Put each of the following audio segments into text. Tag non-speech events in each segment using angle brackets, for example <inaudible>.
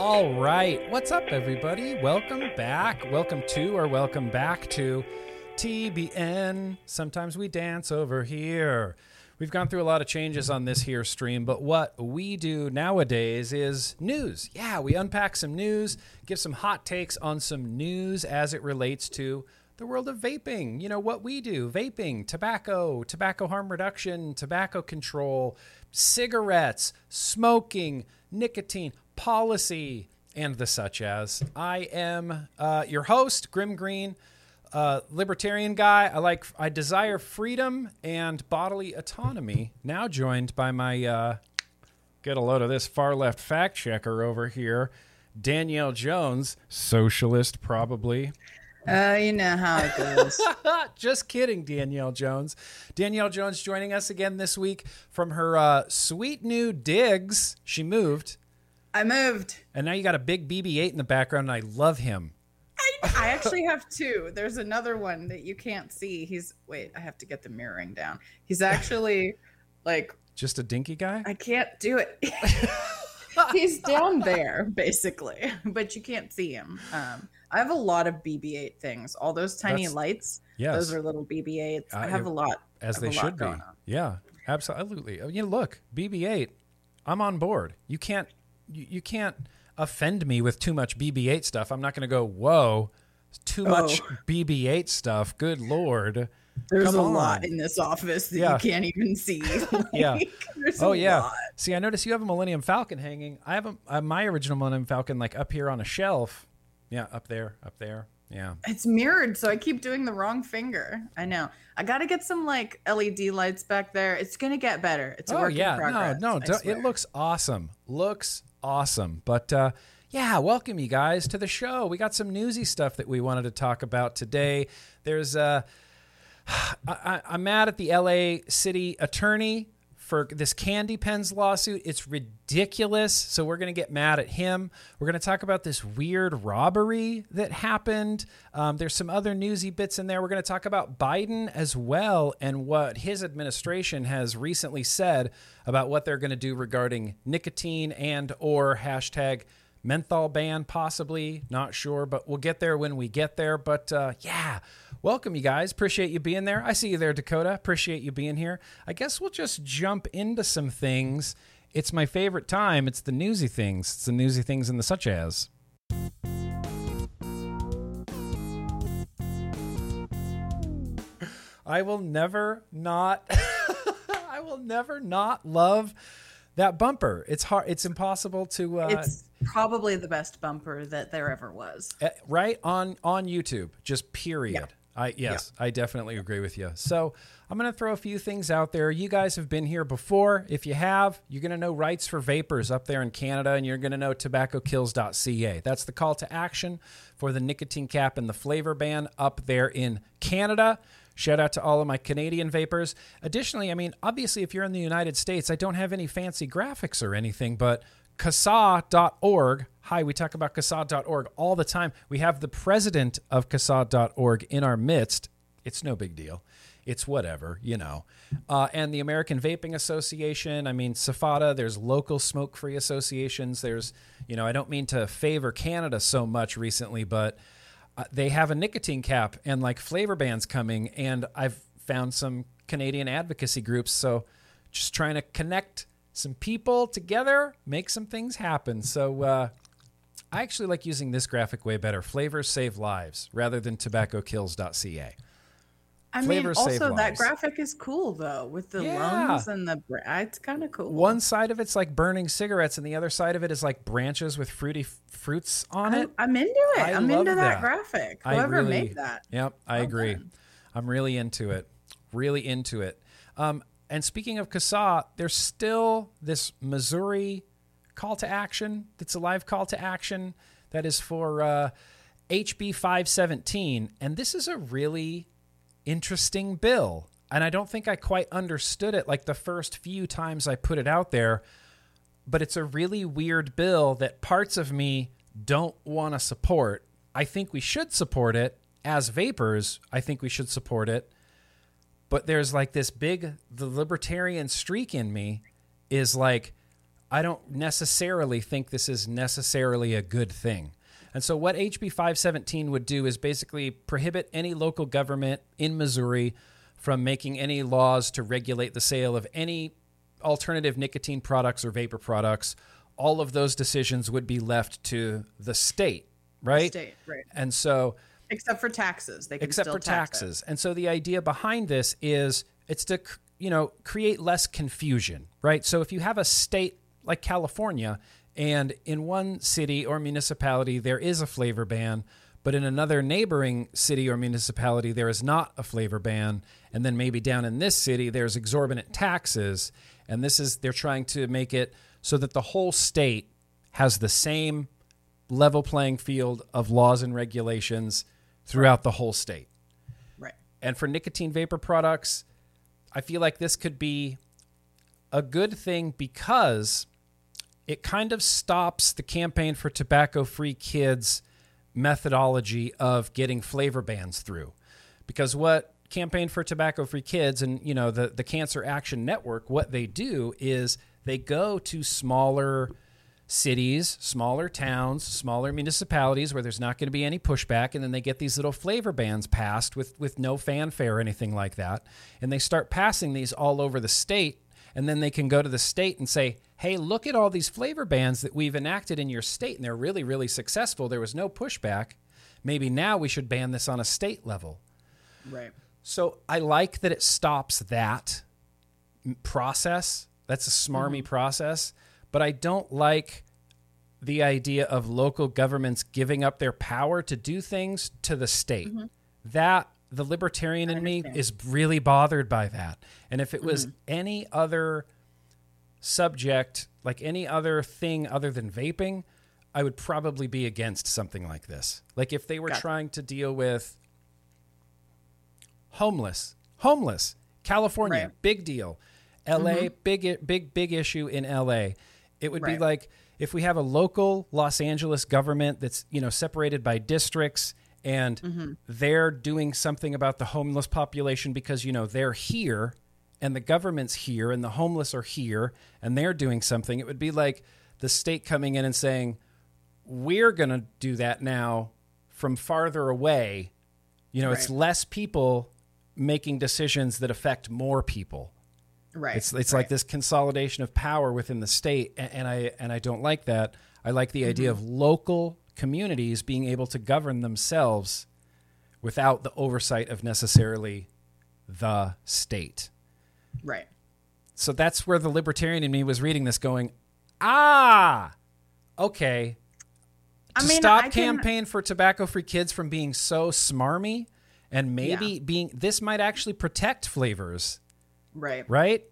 All right. What's up, everybody? Welcome back. Welcome to or welcome back to TBN. Sometimes we dance over here. We've gone through a lot of changes on this here stream, but what we do nowadays is news. Yeah, we unpack some news, give some hot takes on some news as it relates to the world of vaping. You know, what we do vaping, tobacco, tobacco harm reduction, tobacco control, cigarettes, smoking, nicotine, policy, and the such as. I am uh, your host, Grimm Green uh, libertarian guy. I like I desire freedom and bodily autonomy. Now joined by my uh, get a load of this far left fact checker over here, Danielle Jones, socialist probably. Uh, you know how it goes. <laughs> Just kidding, Danielle Jones. Danielle Jones joining us again this week from her uh, sweet new digs. She moved. I moved. And now you got a big BB 8 in the background, and I love him. I, I actually have two. There's another one that you can't see. He's wait, I have to get the mirroring down. He's actually like just a dinky guy. I can't do it. <laughs> He's down there basically, but you can't see him. Um, I have a lot of BB-8 things. All those tiny That's, lights. Yes. Those are little BB-8s. I have a lot. As they should be. Yeah, absolutely. You know, look, BB-8. I'm on board. You can't. You, you can't offend me with too much BB-8 stuff. I'm not going to go, whoa, too oh. much BB-8 stuff. Good lord. There's Come a on. lot in this office that yeah. you can't even see. <laughs> like, yeah. Oh yeah. Lot. See, I notice you have a Millennium Falcon hanging. I have a, my original Millennium Falcon like up here on a shelf. Yeah, up there, up there. Yeah. It's mirrored, so I keep doing the wrong finger. I know. I got to get some like LED lights back there. It's gonna get better. It's a oh, work yeah. in progress. No, no, it looks awesome. Looks awesome. But uh, yeah, welcome you guys to the show. We got some newsy stuff that we wanted to talk about today. There's uh, <sighs> I, I'm mad at the LA city attorney for this Candy Pens lawsuit. It's ridiculous. So we're going to get mad at him. We're going to talk about this weird robbery that happened. Um, there's some other newsy bits in there. We're going to talk about Biden as well and what his administration has recently said about what they're going to do regarding nicotine and or hashtag menthol ban possibly not sure but we'll get there when we get there but uh, yeah welcome you guys. Appreciate you being there. I see you there dakota. Appreciate you being here. I guess we'll just jump into some things. It's my favorite time. It's the newsy things. It's the newsy things and the such as. I will never not <laughs> i will never not love that bumper. It's hard it's impossible to uh, it's probably the best bumper that there ever was. Uh, right on on YouTube, just period. Yeah. I yes, yeah. I definitely agree with you. So I'm going to throw a few things out there. You guys have been here before. If you have, you're going to know rights for vapors up there in Canada, and you're going to know tobaccokills.ca. That's the call to action for the nicotine cap and the flavor ban up there in Canada. Shout out to all of my Canadian vapors. Additionally, I mean, obviously, if you're in the United States, I don't have any fancy graphics or anything, but CASAA.org. Hi, we talk about CASAA.org all the time. We have the president of CASAA.org in our midst. It's no big deal. It's whatever, you know. Uh, and the American Vaping Association. I mean, SFATA, there's local smoke free associations. There's, you know, I don't mean to favor Canada so much recently, but uh, they have a nicotine cap and like flavor bans coming. And I've found some Canadian advocacy groups. So just trying to connect some people together, make some things happen. So uh, I actually like using this graphic way better. Flavors save lives rather than tobaccokills.ca. I Flavors mean, also that graphic is cool though, with the yeah. lungs and the. It's kind of cool. One side of it's like burning cigarettes, and the other side of it is like branches with fruity f- fruits on I'm, it. I'm into it. I am into that, that, graphic. Whoever really, made that. Yep, I well agree. Done. I'm really into it. Really into it. Um, and speaking of CASAA, there's still this Missouri call to action that's a live call to action that is for uh, HB 517. And this is a really interesting bill. And I don't think I quite understood it like the first few times I put it out there. But it's a really weird bill that parts of me don't want to support. I think we should support it as vapors. I think we should support it but there's like this big the libertarian streak in me is like I don't necessarily think this is necessarily a good thing. And so, what HB 517 would do is basically prohibit any local government in Missouri from making any laws to regulate the sale of any alternative nicotine products or vapor products. All of those decisions would be left to the state, right? State, right. And so, except for taxes, they except for tax taxes. It. And so, the idea behind this is it's to you know create less confusion, right? So, if you have a state like California and in one city or municipality, there is a flavor ban, but in another neighboring city or municipality, there is not a flavor ban. And then maybe down in this city, there's exorbitant taxes. And this is, they're trying to make it so that the whole state has the same level playing field of laws and regulations throughout the whole state. Right. And for nicotine vapor products, I feel like this could be a good thing because it kind of stops the campaign for tobacco free kids methodology of getting flavor bans through. Because what campaign for tobacco free kids and you know the the cancer action network what they do is they go to smaller cities, smaller towns, smaller municipalities where there's not going to be any pushback and then they get these little flavor bans passed with with no fanfare or anything like that and they start passing these all over the state and then they can go to the state and say, hey, look at all these flavor bans that we've enacted in your state, and they're really, really successful. There was no pushback. Maybe now we should ban this on a state level. Right. So I like that it stops that process. That's a smarmy mm-hmm. process. But I don't like the idea of local governments giving up their power to do things to the state. Mm-hmm. That the libertarian in me is really bothered by that. And if it was mm-hmm. any other subject, like any other thing other than vaping, I would probably be against something like this. Like if they were trying to deal with homeless, homeless, California, right. big deal. LA, mm-hmm. big big big issue in LA. It would right. be like if we have a local Los Angeles government that's, you know, separated by districts and mm-hmm. they're doing something about the homeless population because you know they're here and the government's here and the homeless are here and they're doing something it would be like the state coming in and saying we're going to do that now from farther away you know right. it's less people making decisions that affect more people right it's it's right. like this consolidation of power within the state and, and i and i don't like that i like the mm-hmm. idea of local communities being able to govern themselves without the oversight of necessarily the state. Right. So that's where the libertarian in me was reading this going, ah, okay. To mean, stop I campaign for tobacco free kids from being so smarmy and maybe yeah. being this might actually protect flavors. Right. Right?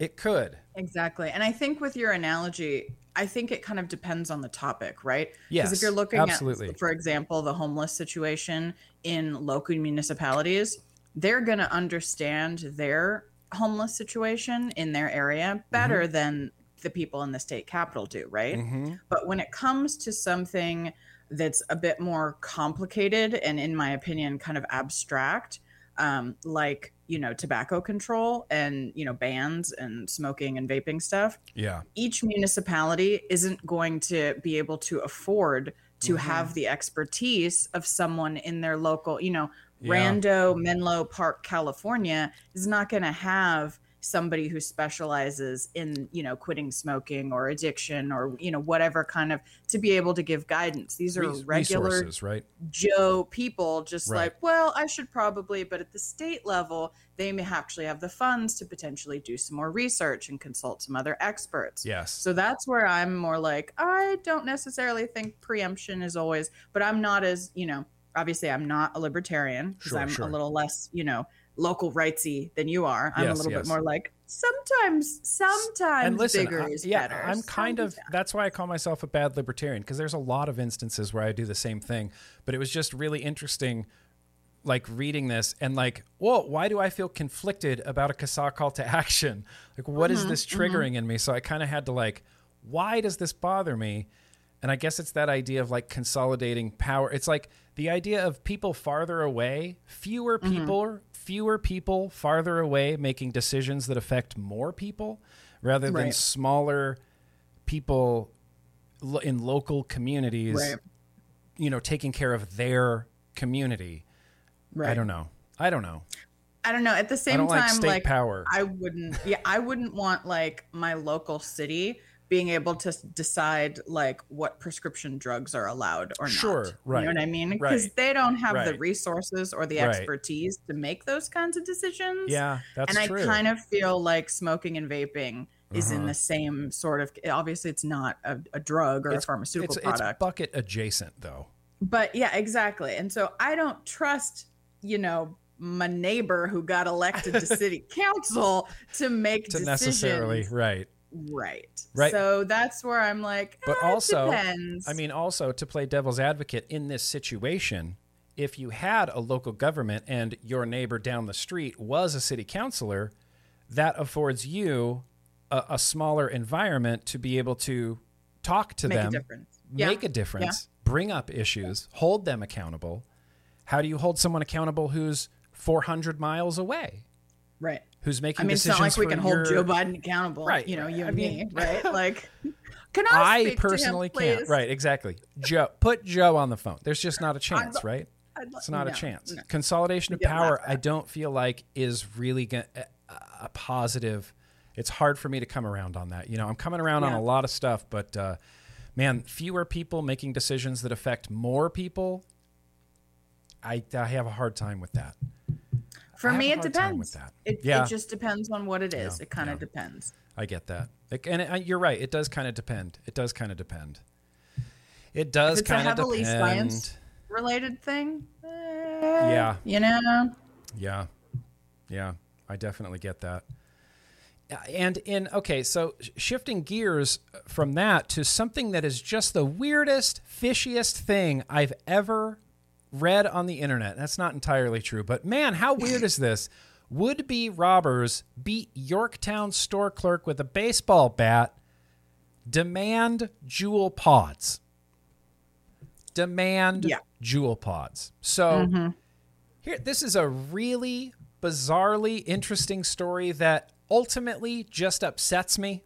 It could. Exactly. And I think with your analogy, I think it kind of depends on the topic, right? Yes. Because if you're looking absolutely. at, for example, the homeless situation in local municipalities, they're going to understand their homeless situation in their area better mm-hmm. than the people in the state capital do, right? Mm-hmm. But when it comes to something that's a bit more complicated and, in my opinion, kind of abstract, um, like you know tobacco control and you know bans and smoking and vaping stuff yeah each municipality isn't going to be able to afford to mm-hmm. have the expertise of someone in their local you know yeah. rando menlo park california is not going to have somebody who specializes in you know quitting smoking or addiction or you know whatever kind of to be able to give guidance these are Res- regular right joe people just right. like well i should probably but at the state level they may actually have the funds to potentially do some more research and consult some other experts yes so that's where i'm more like i don't necessarily think preemption is always but i'm not as you know obviously i'm not a libertarian because sure, i'm sure. a little less you know local rightsy than you are. I'm yes, a little yes. bit more like sometimes, sometimes and listen, bigger I, is yeah, better. I'm kind of that's why I call myself a bad libertarian because there's a lot of instances where I do the same thing. But it was just really interesting, like reading this and like, whoa, why do I feel conflicted about a CASAA call to <laughs> action? Like, what mm-hmm, is this mm-hmm. triggering mm-hmm. in me? So I kind of had to like, why does this bother me? And I guess it's that idea of like consolidating power. It's like the idea of people farther away, fewer mm-hmm. people mm-hmm fewer people farther away making decisions that affect more people rather than right. smaller people in local communities, right. you know, taking care of their community. Right. I don't know. I don't know. I don't know. At the same time, like, like power. I wouldn't. Yeah, I wouldn't want like my local city being able to decide like what prescription drugs are allowed or not. sure. Right. You know what I mean? Because right. they don't have right. the resources or the expertise right. to make those kinds of decisions. Yeah, that's and true. I kind of feel like smoking and vaping is uh-huh. in the same sort of obviously it's not a, a drug or it's, a pharmaceutical it's, product. It's bucket adjacent though. But yeah, exactly. And so I don't trust, you know, my neighbor who got elected to <laughs> city council to make to decisions. necessarily right right right so that's where i'm like but eh, also depends. i mean also to play devil's advocate in this situation if you had a local government and your neighbor down the street was a city councilor that affords you a, a smaller environment to be able to talk to make them a difference. make yeah. a difference yeah. bring up issues hold them accountable how do you hold someone accountable who's 400 miles away. Right. Who's making decisions? I mean, it's not like we can your... hold Joe Biden accountable. Right. You know, you I and mean, me. <laughs> Right. Like, can I, I personally him, can't. Right. Exactly. Joe, put Joe on the phone. There's just not a chance, I'd, right? I'd, it's not no, a chance. No. Consolidation of power, I don't feel like is really a, a, positive. It's hard for me to come around on that. You know, I'm coming around yeah. on a lot of stuff, but uh, man, fewer people making decisions that affect more people I, I have a hard time with that. For me, it depends. It, yeah. it just depends on what it is. Yeah, it kind of yeah. depends. I get that. and it, you're right. It does kind of depend. It does kind of depend. It does kind of depend. science related thing. Eh, yeah. You know. Yeah. Yeah. I definitely get that. And in okay, so shifting gears from that to something that is just the weirdest, fishiest thing I've ever read on the internet. That's not entirely true, but man, how weird is this? Would be robbers beat Yorktown store clerk with a baseball bat, demand Juul pods. Demand yeah. Juul pods. So mm-hmm. here this is a really bizarrely interesting story that ultimately just upsets me.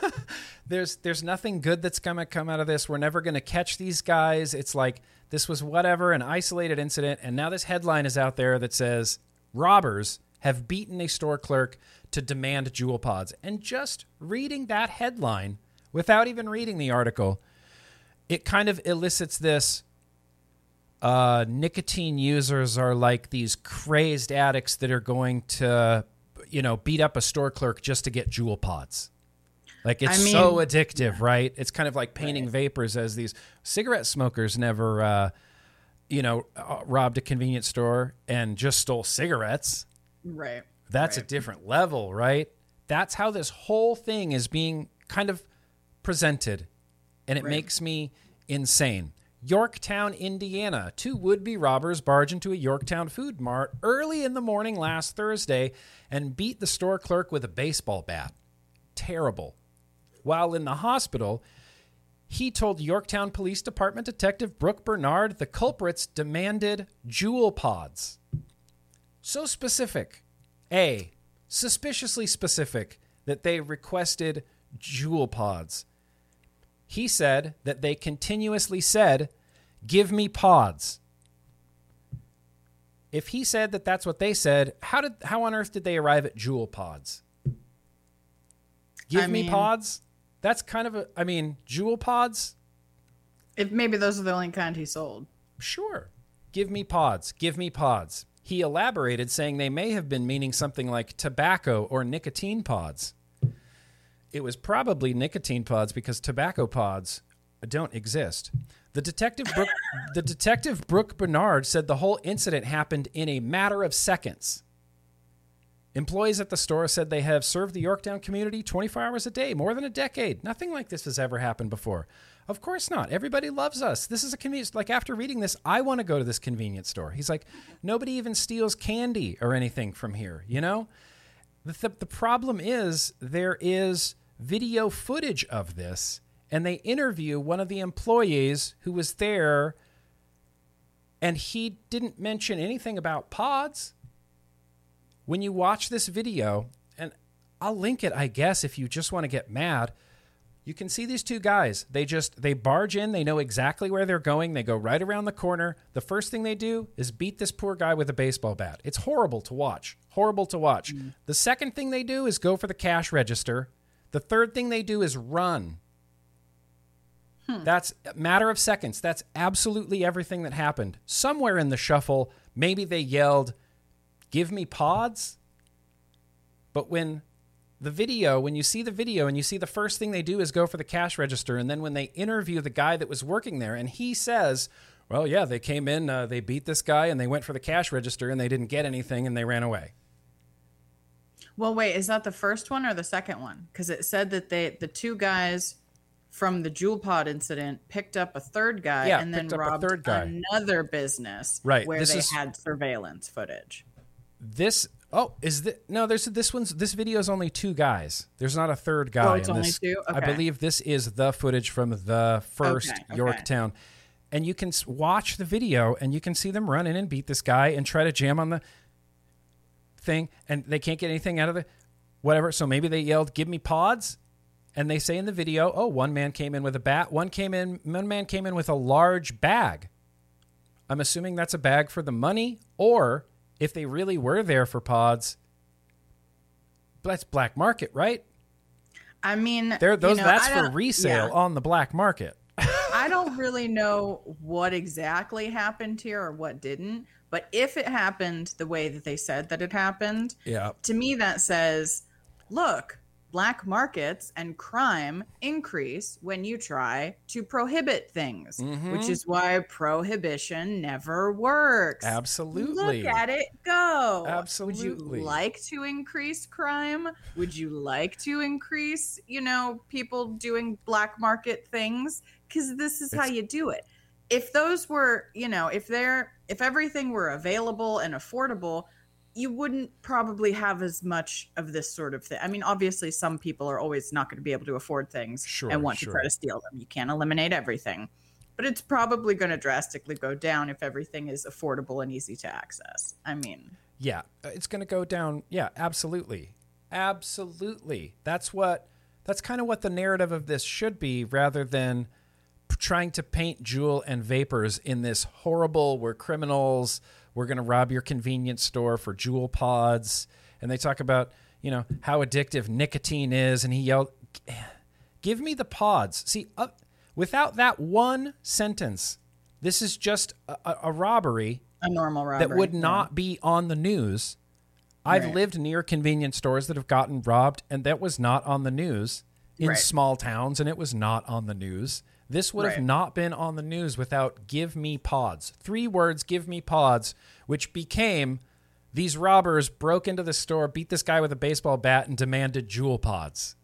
<laughs> there's there's nothing good that's to come out of this. We're never to catch these guys. It's like this was whatever, an isolated incident. And now this headline is out there that says robbers have beaten a store clerk to demand Juul pods. And just reading that headline without even reading the article, it kind of elicits this uh, nicotine users are like these crazed addicts that are going to, you know, beat up a store clerk just to get Juul pods. Like it's I mean, so addictive, right? It's kind of like painting right. vapors as these cigarette smokers never, uh, you know, uh, robbed a convenience store and just stole cigarettes. Right. That's right. a different level, right? That's how this whole thing is being kind of presented, and it right. makes me insane. Yorktown, Indiana. Two would be robbers barge into a Yorktown food mart early in the morning last Thursday and beat the store clerk with a baseball bat. Terrible. While in the hospital, he told Yorktown Police Department Detective Brooke Bernard the culprits demanded Juul pods. So specific. A. Suspiciously specific that they requested Juul pods. He said that they continuously said, Give me pods. If he said that that's what they said, how did how on earth did they arrive at Juul pods? Give I me mean, pods? That's kind of a. I mean, Juul pods. If maybe those are the only kind he sold. Sure. Give me pods. Give me pods. He elaborated, saying they may have been meaning something like tobacco or nicotine pods. It was probably nicotine pods because tobacco pods don't exist. The detective Brooke, the detective Brooke Bernard said the whole incident happened in a matter of seconds. Employees at the store said they have served the Yorktown community 24 hours a day, more than a decade. Nothing like this has ever happened before. Of course not. Everybody loves us. This is a convenience. Like after reading this, I want to go to this convenience store. He's like, nobody even steals candy or anything from here. You know, the th- the problem is there is video footage of this, and they interview one of the employees who was there, and he didn't mention anything about pods when you watch this video, and I'll link it, I guess, if you just want to get mad, You can see these two guys. They just they barge in, they know exactly where they're going. They go right around the corner. The first thing they do is beat this poor guy with a baseball bat. It's horrible to watch. Horrible to watch. Mm. The second thing they do is go for the cash register. The third thing they do is run. Hmm. That's a matter of seconds. That's absolutely everything that happened. Somewhere in the shuffle, maybe they yelled, "Give me pods." But when the video, when you see the video and you see the first thing they do is go for the cash register, and then when they interview the guy that was working there, and he says, "Well, yeah, they came in, uh, they beat this guy, and they went for the cash register, and they didn't get anything, and they ran away." Well, wait, is that the first one or the second one? Because it said that they, the two guys from the Juul Pod incident, picked up a third guy yeah, and then robbed another business, right? Where this they is... had surveillance footage. This Oh, is this no? There's this one's this video is only two guys. There's not a third guy. Oh, it's only this. two. Okay. I believe this is the footage from the first okay, Yorktown, okay. and you can watch the video and you can see them run in and beat this guy and try to jam on the thing, and they can't get anything out of it. Whatever. So maybe they yelled, "Give me pods," and they say in the video, "Oh, one man came in with a bat. One came in. One man came in with a large bag." I'm assuming that's a bag for the money, or if they really were there for pods, that's black market, right? I mean, there those you know, that's for resale yeah. on the black market. I <laughs> don't really know what exactly happened here or what didn't, but if it happened the way that they said that it happened, yeah. To me that says, look, black markets and crime increase when you try to prohibit things, mm-hmm. which is why prohibition never works. Absolutely. Look at it go. Absolutely. Would you like to increase crime? Would you like to increase, you know, people doing black market things? Because this is it's- how you do it. If those were, you know, if they're, if everything were available and affordable, you wouldn't probably have as much of this sort of thing. I mean, obviously, some people are always not going to be able to afford things sure, and want sure. to try to steal them. You can't eliminate everything, but it's probably going to drastically go down if everything is affordable and easy to access. I mean, yeah, uh, it's going to go down. Yeah, absolutely, absolutely. That's what. That's kind of what the narrative of this should be, rather than trying to paint Juul and Vapors in this horrible. We're criminals we're going to rob your convenience store for Juul pods. And they talk about, you know, how addictive nicotine is. And he yelled, Give me the pods. See, uh, without that one sentence, this is just a, a robbery. A normal robbery. That would not yeah. be on the news. I've right. lived near convenience stores that have gotten robbed, and that was not on the news in right. small towns, and it was not on the news. This would right. have not been on the news without give me pods. Three words, give me pods, which became these robbers broke into the store, beat this guy with a baseball bat, and demanded Juul pods.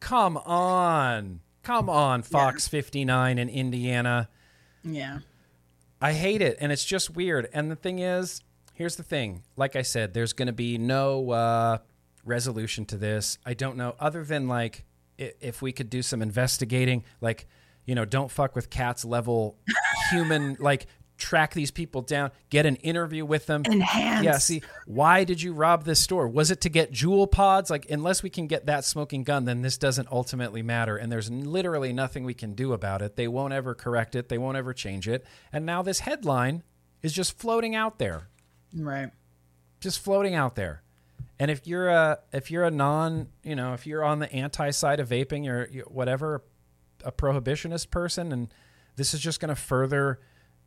Come on. Come on, Fox yeah. 59 in Indiana. Yeah. I hate it. And it's just weird. And the thing is, here's the thing. Like I said, there's going to be no uh, resolution to this. I don't know, other than like if we could do some investigating, like, you know, don't fuck with cats level <laughs> human, like, track these people down, get an interview with them. Enhance. Yeah, see, why did you rob this store? Was it to get Juul pods? Like, unless we can get that smoking gun, then this doesn't ultimately matter. And there's literally nothing we can do about it. They won't ever correct it, they won't ever change it. And now this headline is just floating out there. Right. Just floating out there. And if you're a if you're a non, you know, if you're on the anti side of vaping or whatever, a prohibitionist person, and this is just going to further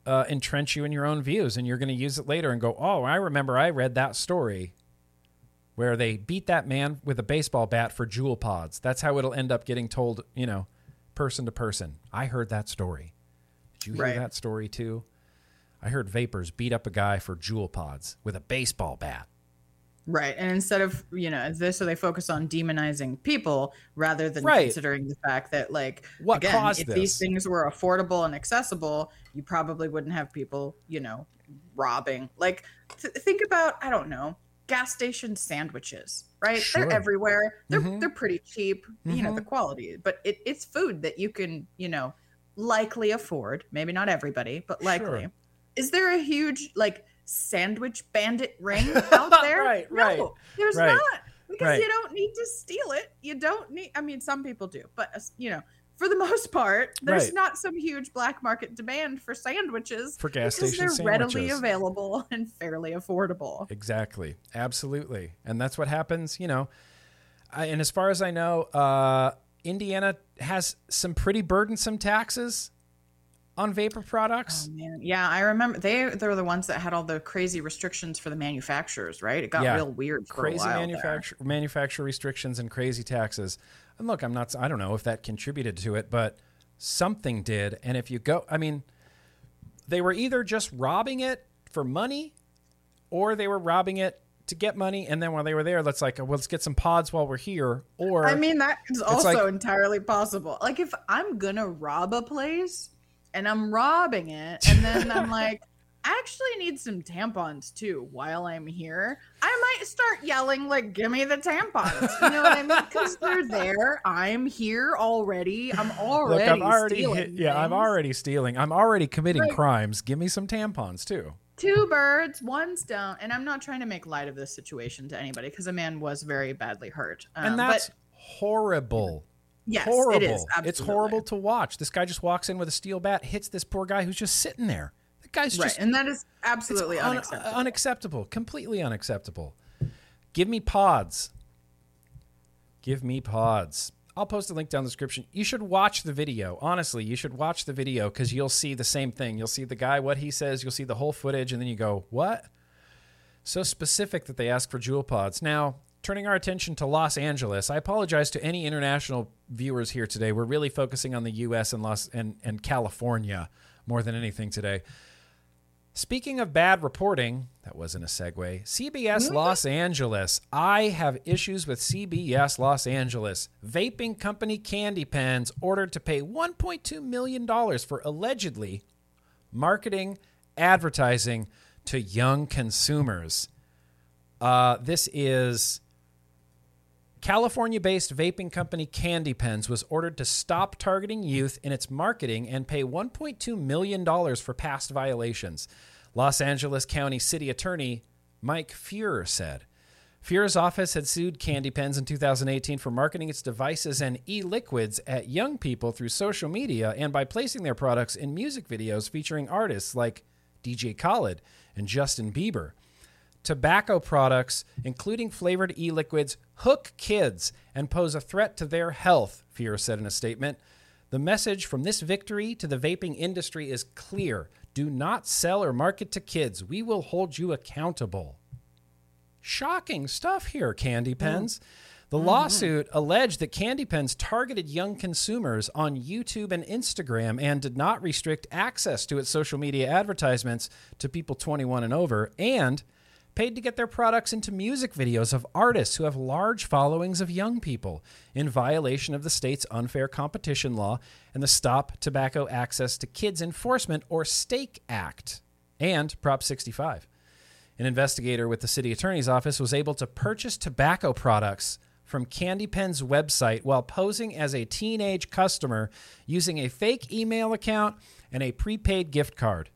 uh, entrench you in your own views, and you're going to use it later and go, "Oh, I remember I read that story." Where they beat that man with a baseball bat for Juul pods. That's how it'll end up getting told, you know, person to person. I heard that story. Did you hear right. that story too? I heard Vapors beat up a guy for Juul pods with a baseball bat. Right. And instead of, you know, this, so they focus on demonizing people rather than right. considering the fact that, like, what again, caused if this? these things were affordable and accessible, you probably wouldn't have people, you know, robbing. Like, th- think about, I don't know, gas station sandwiches, right? Sure. They're everywhere. They're, mm-hmm. they're pretty cheap, mm-hmm. you know, the mm-hmm. quality, but it, it's food that you can, you know, likely afford. Maybe not everybody, but likely. Sure. Is there a huge, like, sandwich bandit <laughs> ring out there? right, no, right. There's right. not. because right. you don't need to steal it. You don't need. I mean, some people do, but uh, you know, for the <laughs> most part, there's right. not some huge black market demand for sandwiches for gas because they're sandwiches. readily available <laughs> and fairly affordable. Exactly, absolutely, and that's what happens. You know, I, and as far as I know, uh, Indiana has some pretty burdensome taxes on vapor products. Oh. Yeah, I remember they they're the ones that had all the crazy restrictions for the manufacturers, right? It got yeah. real weird crazy manufacturer manufacturer restrictions and crazy taxes. And look, I'm not I don't know if that contributed to it, but something did. And if you go, I mean, they were either just robbing it for money or they were robbing it to get money and then while they were there let's like uh, well, let's get some pods while we're here or i mean that is also like, entirely possible like if i'm gonna rob a place and I'm robbing it. And then I'm like, I actually need some tampons too while I'm here. I might start yelling, like, give me the tampons. You know what I mean? Because they're <laughs> there. I'm here already. I'm already, Look, I'm already hit, yeah, I'm already stealing. I'm already committing crimes. Give me some tampons too. Two birds, one stone. And I'm not trying to make light of this situation to anybody because a man was very badly hurt. Um, and that's but, horrible. Yes, horrible. It is, it's horrible to watch. This guy just walks in with a steel bat, hits this poor guy who's just sitting there. The guy's right, just and that is absolutely un- unacceptable. unacceptable, completely unacceptable. Give me pods. Give me pods. I'll post a link down the description. You should watch the video. Honestly, you should watch the video because you'll see the same thing. You'll see the guy, what he says, you'll see the whole footage, and then you go, What? So specific that they ask for Juul pods. Now, turning our attention to Los Angeles, I apologize to any international viewers here today. We're really focusing on the U.S. and Los and, and California more than anything today. Speaking of bad reporting, that wasn't a segue. CBS Los Angeles. I have issues with CBS Los Angeles. Vaping company Candy Pens ordered to pay $1.2 million for allegedly marketing advertising to young consumers. Uh, this is California based vaping company Candy Pens was ordered to stop targeting youth in its marketing and pay $1.2 million for past violations. Los Angeles County City Attorney Mike Feuer said. Feuer's office had sued Candy Pens in 2018 for marketing its devices and e liquids at young people through social media and by placing their products in music videos featuring artists like DJ Khaled and Justin Bieber. Tobacco products, including flavored e liquids, hook kids and pose a threat to their health, Feuer said in a statement. The message from this victory to the vaping industry is clear do not sell or market to kids. We will hold you accountable. Shocking stuff here, Candy Pens. Mm. The mm-hmm. lawsuit alleged that Candy Pens targeted young consumers on YouTube and Instagram and did not restrict access to its social media advertisements to people 21 and over, and paid to get their products into music videos of artists who have large followings of young people in violation of the state's unfair competition law and the Stop Tobacco Access to Kids Enforcement or STAKE Act and Prop 65. An investigator with the city attorney's office was able to purchase tobacco products from Candy Pen's website while posing as a teenage customer using a fake email account and a prepaid gift card.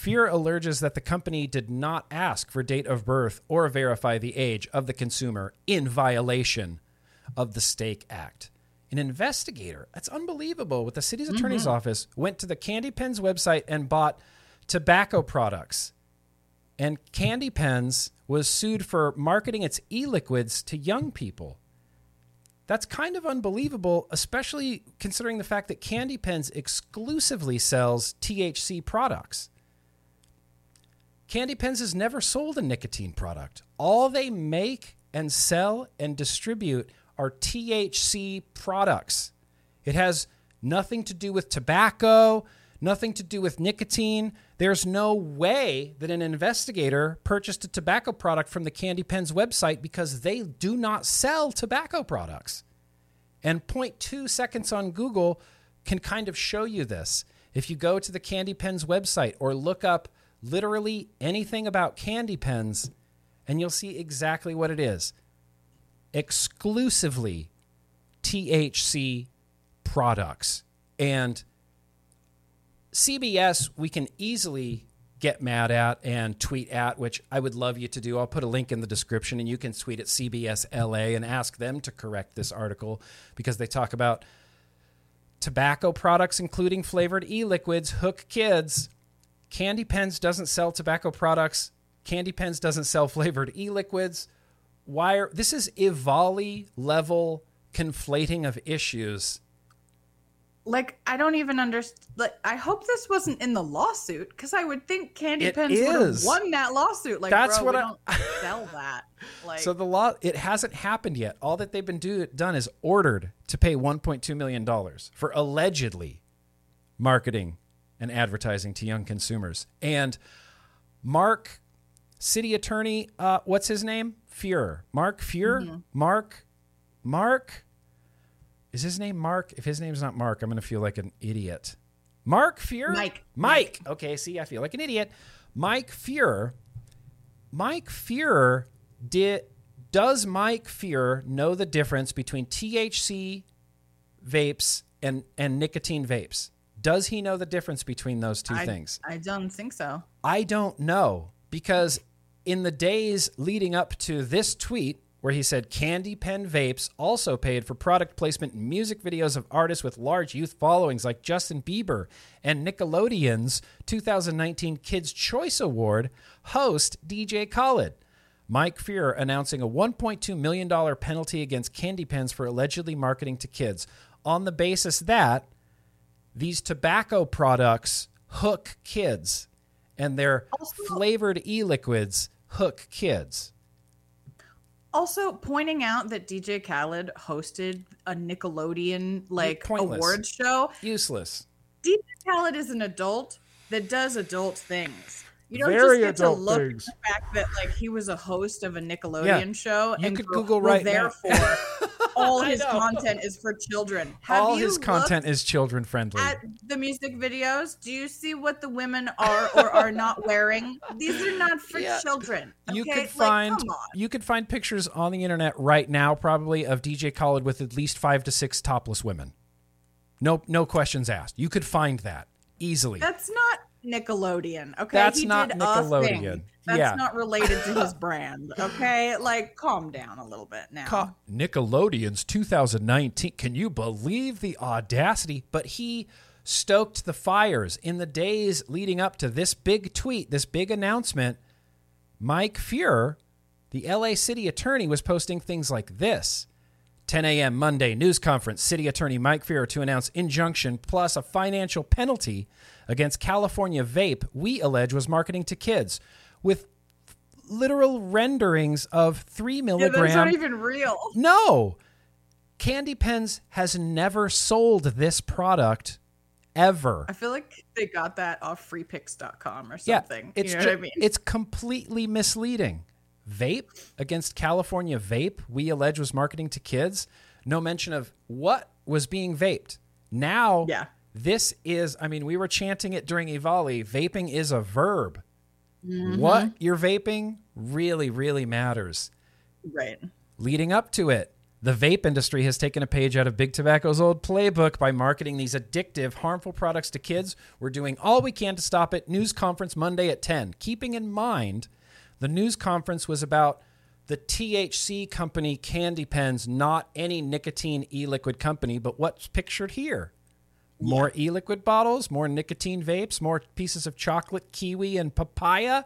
Feuer alleges that the company did not ask for date of birth or verify the age of the consumer in violation of the Stake Act. An investigator, that's unbelievable, with the city's attorney's mm-hmm. office went to the Candy Pens website and bought tobacco products. And Candy Pens was sued for marketing its e liquids to young people. That's kind of unbelievable, especially considering the fact that Candy Pens exclusively sells THC products. Candy Pens has never sold a nicotine product. All they make and sell and distribute are THC products. It has nothing to do with tobacco, nothing to do with nicotine. There's no way that an investigator purchased a tobacco product from the Candy Pens website because they do not sell tobacco products. And 0.2 seconds on Google can kind of show you this. If you go to the Candy Pens website or look up literally anything about candy pens, and you'll see exactly what it is exclusively THC products. And CBS, we can easily get mad at and tweet at, which I would love you to do. I'll put a link in the description and you can tweet at CBS LA and ask them to correct this article because they talk about tobacco products, including flavored e liquids, hook kids. Candy Pens doesn't sell tobacco products. Candy Pens doesn't sell flavored e liquids. Why are, this is EVALI level conflating of issues like I don't even understand. Like I hope this wasn't in the lawsuit because I would think Candy it Pens would have won that lawsuit. Like that's bro, what I don't <laughs> sell that. Like so the law it hasn't happened yet. All that they've been do, done is ordered to pay 1.2 million dollars for allegedly marketing and advertising to young consumers. And Mark, city attorney, uh, what's his name? Feuer. Mark Feuer. Mm-hmm. Mark. Mark is his name Mark? If his name's not Mark, I'm going to feel like an idiot. Mark Feuer? Mike. Mike. Okay, see, I feel like an idiot. Mike Feuer. Mike Feuer did does Mike Feuer know the difference between THC vapes and and nicotine vapes? Does he know the difference between those two I, things? I don't think so. I don't know because in the days leading up to this tweet, where he said Candy Pen Vapes also paid for product placement in music videos of artists with large youth followings like Justin Bieber and Nickelodeon's 2019 Kids' Choice Award host DJ Khaled. Mike Feuer announcing a $1.2 million penalty against Candy Pens for allegedly marketing to kids on the basis that these tobacco products hook kids and their flavored e liquids hook kids. Also, pointing out that DJ Khaled hosted a Nickelodeon like awards show. Useless. DJ Khaled is an adult that does adult things. You don't Very just get to look things. at the fact that like he was a host of a Nickelodeon yeah. show you and could go, Google right therefore <laughs> all his content is for children. Have all his content is children friendly. At the music videos, do you see what the women are or are not wearing? These are not for yeah. children. Okay? You could find like, you could find pictures on the internet right now, probably of DJ Khaled with at least five to six topless women. No, no questions asked. You could find that easily. That's not Nickelodeon. Okay, that's he not Nickelodeon. That's yeah. not related to his <laughs> brand. Okay, like calm down a little bit now. Cal- Nickelodeon's 2019. Can you believe the audacity? But he stoked the fires in the days leading up to this big tweet, this big announcement. Mike Feuer, the LA city attorney, was posting things like this. 10 a.m. Monday news conference. City Attorney Mike Feuer to announce injunction plus a financial penalty against California Vape, we allege was marketing to kids with literal renderings of three milligram. Yeah, that's not even real. No. Candy Pens has never sold this product ever. I feel like they got that off freepix.com or something. Yeah, it's you know ju- I mean? It's completely misleading. Vape against California Vape, we allege was marketing to kids. No mention of what was being vaped. Now, yeah. this is, I mean, we were chanting it during EVALI. Vaping is a verb. Mm-hmm. What you're vaping really, really matters. Right. Leading up to it, the vape industry has taken a page out of Big Tobacco's old playbook by marketing these addictive, harmful products to kids. We're doing all we can to stop it. News conference Monday at 10. Keeping in mind the news conference was about the THC company Candy Pens, not any nicotine e liquid company, but what's pictured here. More yeah. e liquid bottles, more nicotine vapes, more pieces of chocolate, kiwi, and papaya.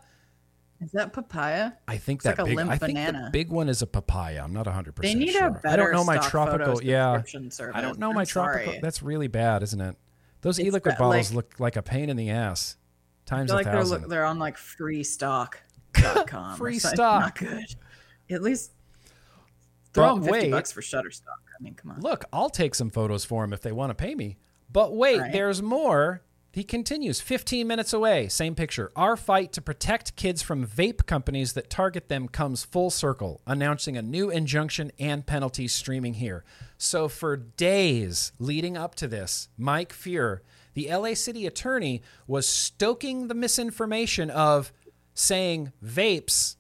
Is that papaya? I think it's that like big, I think banana. the big one is a papaya. I'm not 100 percent. They need sure. a better I don't know my tropical. Yeah, service. I don't know I'm my tropical. That's really bad, isn't it? Those e liquid bottles like, look like a pain in the ass. Times a like thousand. They're, they're on like free stock <laughs> Free stock. Not good. At least throw them 50 wait, bucks for Shutterstock. I mean, come on. Look, I'll take some photos for him if they want to pay me. But wait, right. there's more. He continues 15 minutes away, same picture. Our fight to protect kids from vape companies that target them comes full circle, announcing a new injunction and penalties streaming here. So, for days leading up to this, Mike Feuer, the LA city attorney, was stoking the misinformation of saying vapes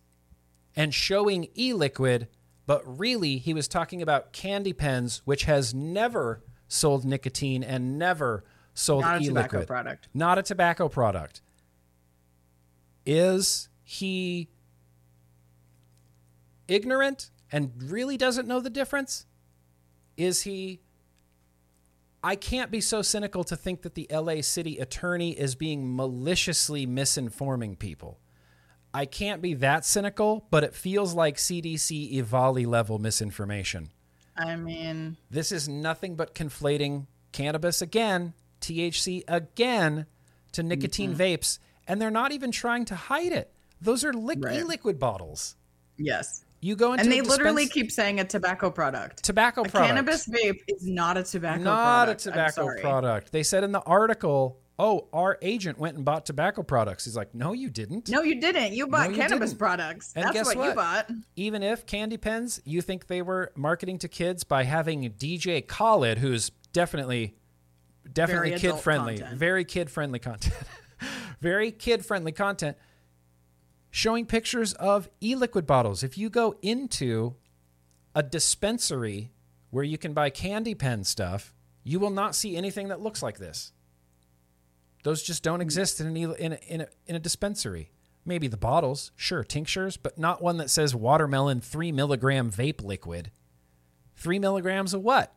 and showing e liquid, but really he was talking about candy pens, which has never sold nicotine and never sold e liquid. product. Not a tobacco product. Is he ignorant and really doesn't know the difference? Is he I can't be so cynical to think that the LA city attorney is being maliciously misinforming people. I can't be that cynical, but it feels like CDC EVALI level misinformation. I mean, this is nothing but conflating cannabis again, THC again, to nicotine mm-hmm. vapes, and they're not even trying to hide it. Those are li- right. e-liquid bottles. Yes. You go into and they literally keep saying a tobacco product. Tobacco a product. Cannabis vape is not a tobacco. Product. Not product. a tobacco product. They said in the article, "Oh, our agent went and bought tobacco products." He's like, "No, you didn't. No, you didn't. You bought no, cannabis products. And That's what, what you bought." Even if candy pens, you think they were marketing to kids by having DJ Khaled, who's definitely, definitely kid friendly, very kid friendly content, very kid friendly <laughs> content showing pictures of e liquid bottles. If you go into a dispensary where you can buy candy pen stuff, you will not see anything that looks like this. Those just don't exist in, an in, a, in, a, in a dispensary. Maybe the bottles, sure, tinctures, but not one that says watermelon 3 milligram vape liquid. 3 milligrams of what?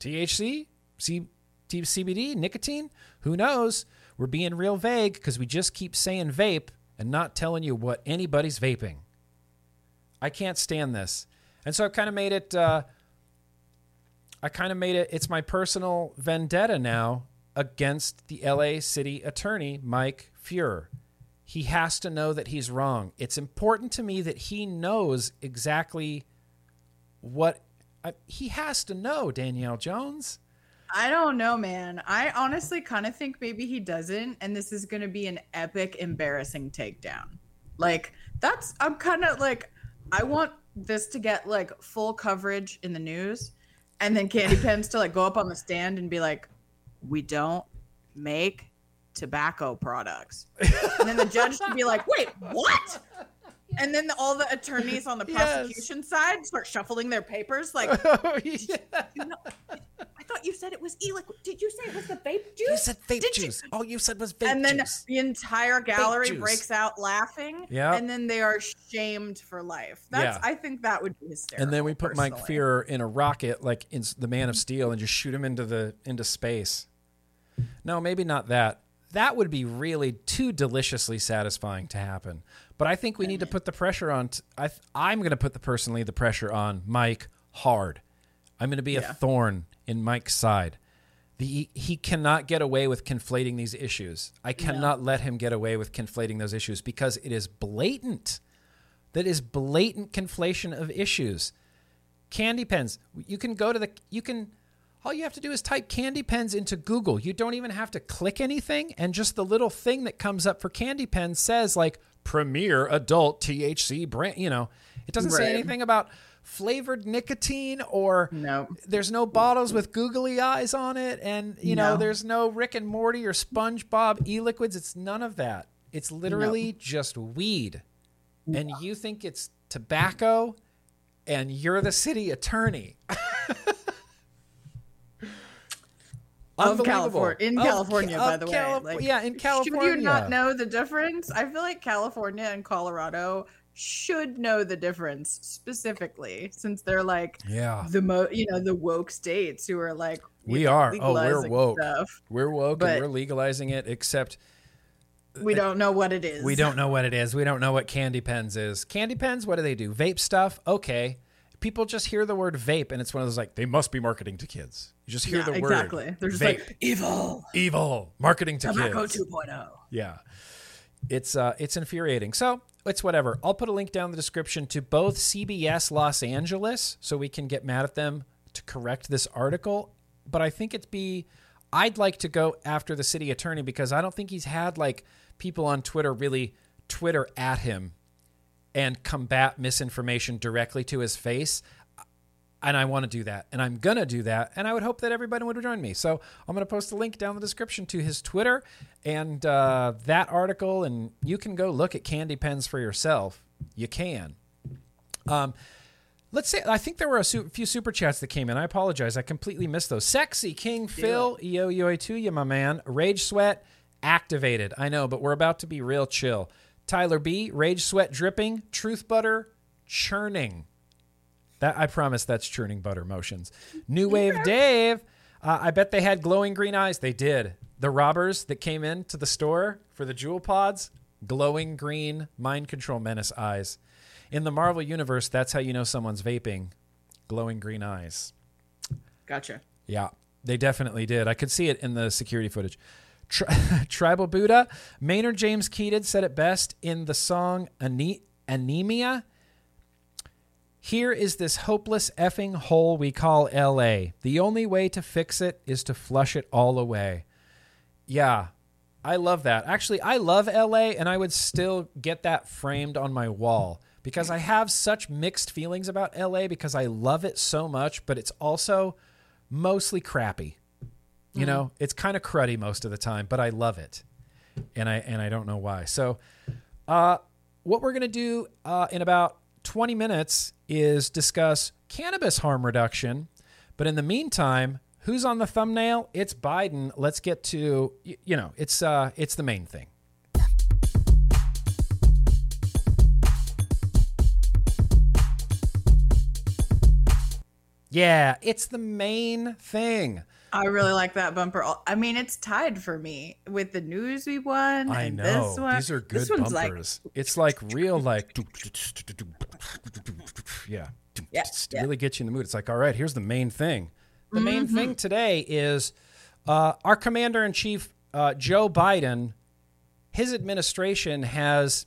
THC? C- CBD? Nicotine? Who knows? We're being real vague because we just keep saying vape and not telling you what anybody's vaping. I can't stand this. And so I kind of made it uh, I kind of made it it's my personal vendetta now against the LA city attorney Mike Feuer. He has to know that he's wrong. It's important to me that he knows exactly what uh, he has to know, Danielle Jones. I don't know, man. I honestly kind of think maybe he doesn't, and this is going to be an epic, embarrassing takedown. Like, that's, I'm kind of like, I want this to get like full coverage in the news, and then Candy <laughs> Pens to like go up on the stand and be like, we don't make tobacco products. and then the judge to be like, wait, what? And then the, all the attorneys on the prosecution yes. side start shuffling their papers like, <laughs> oh, yeah. you know, thought you said it was e-liquid. Did you say it was the vape juice? You said vape Did juice. You? All you said was vape juice. and then juice. the entire gallery breaks out laughing. Yeah. And then they are shamed for life. That's yeah. I think that would be hysterical. And then we put personally. Mike Feuer in a rocket like in the Man of Steel and just shoot him into the into space. No, maybe not that. That would be really too deliciously satisfying to happen. But I think we need to put the pressure on. T- I th- I'm going to put the personally the pressure on Mike hard. I'm going to be yeah. a thorn in Mike's side. The, he cannot get away with conflating these issues. I cannot no. let him get away with conflating those issues because it is blatant. That is blatant conflation of issues. Candy pens. You can go to the you can all you have to do is type candy pens into Google. You don't even have to click anything and just the little thing that comes up for candy pens says like premier adult THC brand, you know. It doesn't right. say anything about flavored nicotine or no. there's no bottles with googly eyes on it and you no. know there's no Rick and Morty or SpongeBob e-liquids it's none of that it's literally no. just weed and you think it's tobacco and you're the city attorney <laughs> of California. In of, California by the Calif- way like, yeah in California should you not know the difference? I feel like California and Colorado should know the difference specifically since they're like yeah. the mo you know the woke states who are like we know, are. Oh we're woke. stuff. we're woke and we're legalizing it except uh, we don't know what it is. we don't <laughs> know what it is. We don't know what candy pens is. Candy pens what do they do? Vape stuff? Okay. People just hear the word vape and it's one of those like they must be marketing to kids you just hear yeah, the word exactly. They're just vape. like evil. Evil. Marketing to Tobacco kids. 2.0 yeah. It's uh it's infuriating. So it's whatever. I'll put a link down in the description to both CBS Los Angeles so we can get mad at them to correct this article. But I think it'd be, I'd like to go after the city attorney because I don't think he's had like people on Twitter really Twitter at him and combat misinformation directly to his face and I want to do that, and I'm gonna do that, and I would hope that everybody would join me. So I'm gonna post a link down in the description to his Twitter and uh, that article, and you can go look at candy pens for yourself. You can. Um, let's say I think there were a su- few super chats that came in. I apologize, I completely missed those. Sexy King Phil, yo yo to you, my man. Rage Sweat, activated. I know, but we're about to be real chill. Tyler B, rage sweat dripping, truth butter churning. That I promise that's churning butter motions. New Wave Dave, uh, I bet they had glowing green eyes. They did. The robbers that came in to the store for the Juul pods, glowing green mind control menace eyes. In the Marvel universe, that's how you know someone's vaping. Glowing green eyes. Gotcha. Yeah, they definitely did. I could see it in the security footage. Tri- <laughs> Tribal Buddha, Maynard James Keenan said it best in the song Ane- Anemia. Here is this hopeless effing hole we call LA. The only way to fix it is to flush it all away. Yeah, I love that. Actually, I love LA and I would still get that framed on my wall because I have such mixed feelings about LA because I love it so much, but it's also mostly crappy. You mm-hmm. know, it's kind of cruddy most of the time, but I love it. And I and I don't know why. So, uh what we're going to do uh, in about 20 minutes is discuss cannabis harm reduction. But in the meantime, who's on the thumbnail? It's Biden. Let's get to you know, it's uh it's the main thing. Yeah, it's the main thing. I really like that bumper. I mean, it's tied for me with the news we won. I know this one. these are good bumpers. Like, it's like real, like yeah, yeah, yeah, really get you in the mood. It's like, all right, here's the main thing. The mm-hmm. main thing today is uh, our commander in chief, uh, Joe Biden. His administration has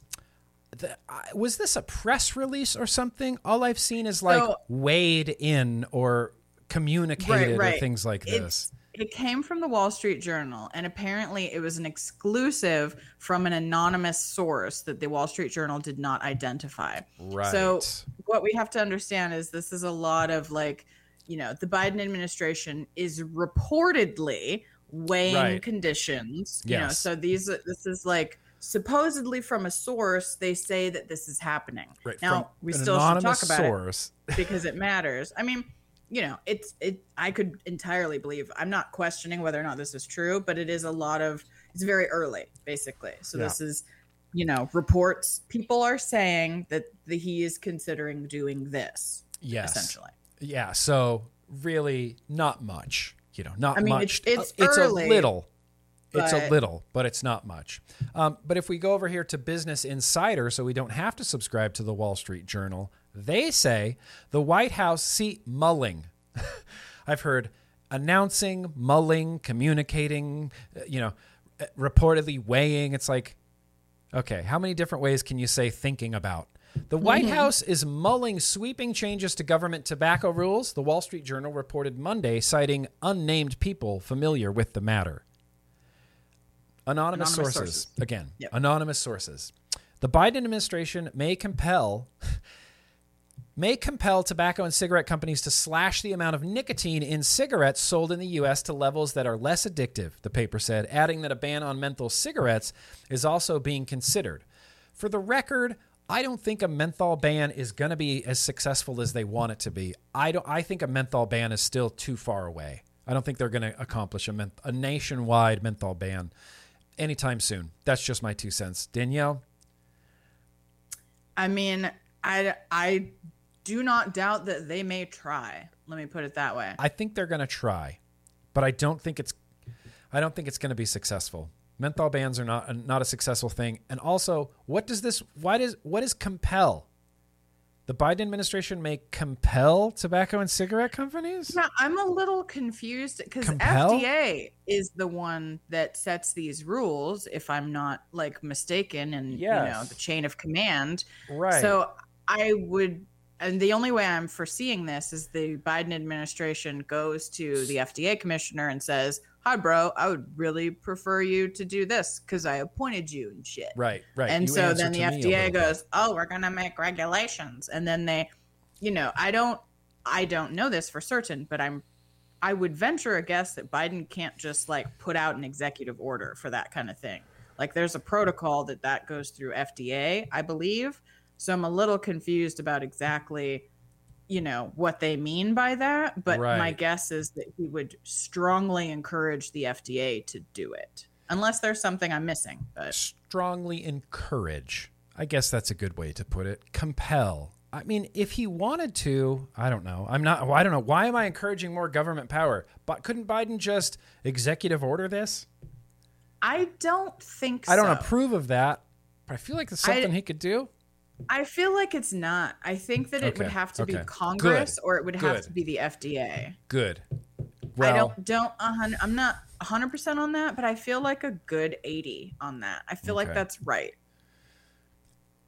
the, uh, was this a press release or something? All I've seen is like so, weighed in or communicated right, right. or things like this. it came from the Wall Street Journal, and apparently it was an exclusive from an anonymous source that the Wall Street Journal did not identify. Right. So what we have to understand is this is a lot of like, you know, the Biden administration is reportedly weighing right. conditions. Yes. You know, so these this is like supposedly from a source they say that this is happening right. now from we still should talk about source. it because it matters i mean you know it's it i could entirely believe i'm not questioning whether or not this is true but it is a lot of it's very early basically. So yeah. this is you know reports people are saying that the, he is considering doing this yes. essentially. Yeah so really not much you know not I mean, much. it's, it's, it's early, a little. It's a little, but it's not much. Um, but if we go over here to Business Insider, so we don't have to subscribe to the Wall Street Journal, they say the White House, see, mulling. <laughs> I've heard announcing, mulling, communicating, uh, you know, uh, reportedly weighing. It's like, okay, how many different ways can you say thinking about? The White mm-hmm. House is mulling sweeping changes to government tobacco rules, the Wall Street Journal reported Monday, citing unnamed people familiar with the matter. Anonymous, anonymous sources. sources. Again, yep. anonymous sources. The Biden administration may compel <laughs> may compel tobacco and cigarette companies to slash the amount of nicotine in cigarettes sold in the US to levels that are less addictive, the paper said, adding that a ban on menthol cigarettes is also being considered. For the record, I don't think a menthol ban is going to be as successful as they want it to be. I don't I think a menthol ban is still too far away. I don't think they're going to accomplish a, menth- a nationwide menthol ban anytime soon. That's just my two cents. Danielle? I mean, I, I do not doubt that they may try. Let me put it that way. I think they're going to try, but I don't think it's I don't think it's going to be successful. Menthol bans are not not a successful thing. And also, what does this why does what does compel? the Biden administration may compel tobacco and cigarette companies? Yeah, I'm a little confused because FDA is the one that sets these rules, if I'm not like mistaken, and yes. you know the chain of command. Right. So I would, and the only way I'm foreseeing this is the Biden administration goes to the FDA commissioner and says, hi bro i would really prefer you to do this because i appointed you and shit. Right right. And you so then the fda goes oh we're gonna make regulations. And then they you know i don't i don't know this for certain but i'm i would venture a guess that biden can't just like put out an executive order for that kind of thing. Like there's a protocol that that goes through fda i believe so i'm a little confused about exactly you know what they mean by that but right. my guess is that he would strongly encourage the FDA to do it unless there's something I'm missing. But strongly encourage. I guess that's a good way to put it. Compel. I mean, if he wanted to, I don't know. I'm not. I don't know. Why am I encouraging more government power? But couldn't Biden just executive order this? I don't think. So. I don't approve of that, but I feel like there's something I, he could do. I feel like it's not. I think that it okay. would have to okay. be Congress Good. or it would Good. have to be the FDA. Good. Well, I don't don't I'm not 100% on that, but I feel like a good 80 on that. I feel okay. like that's right.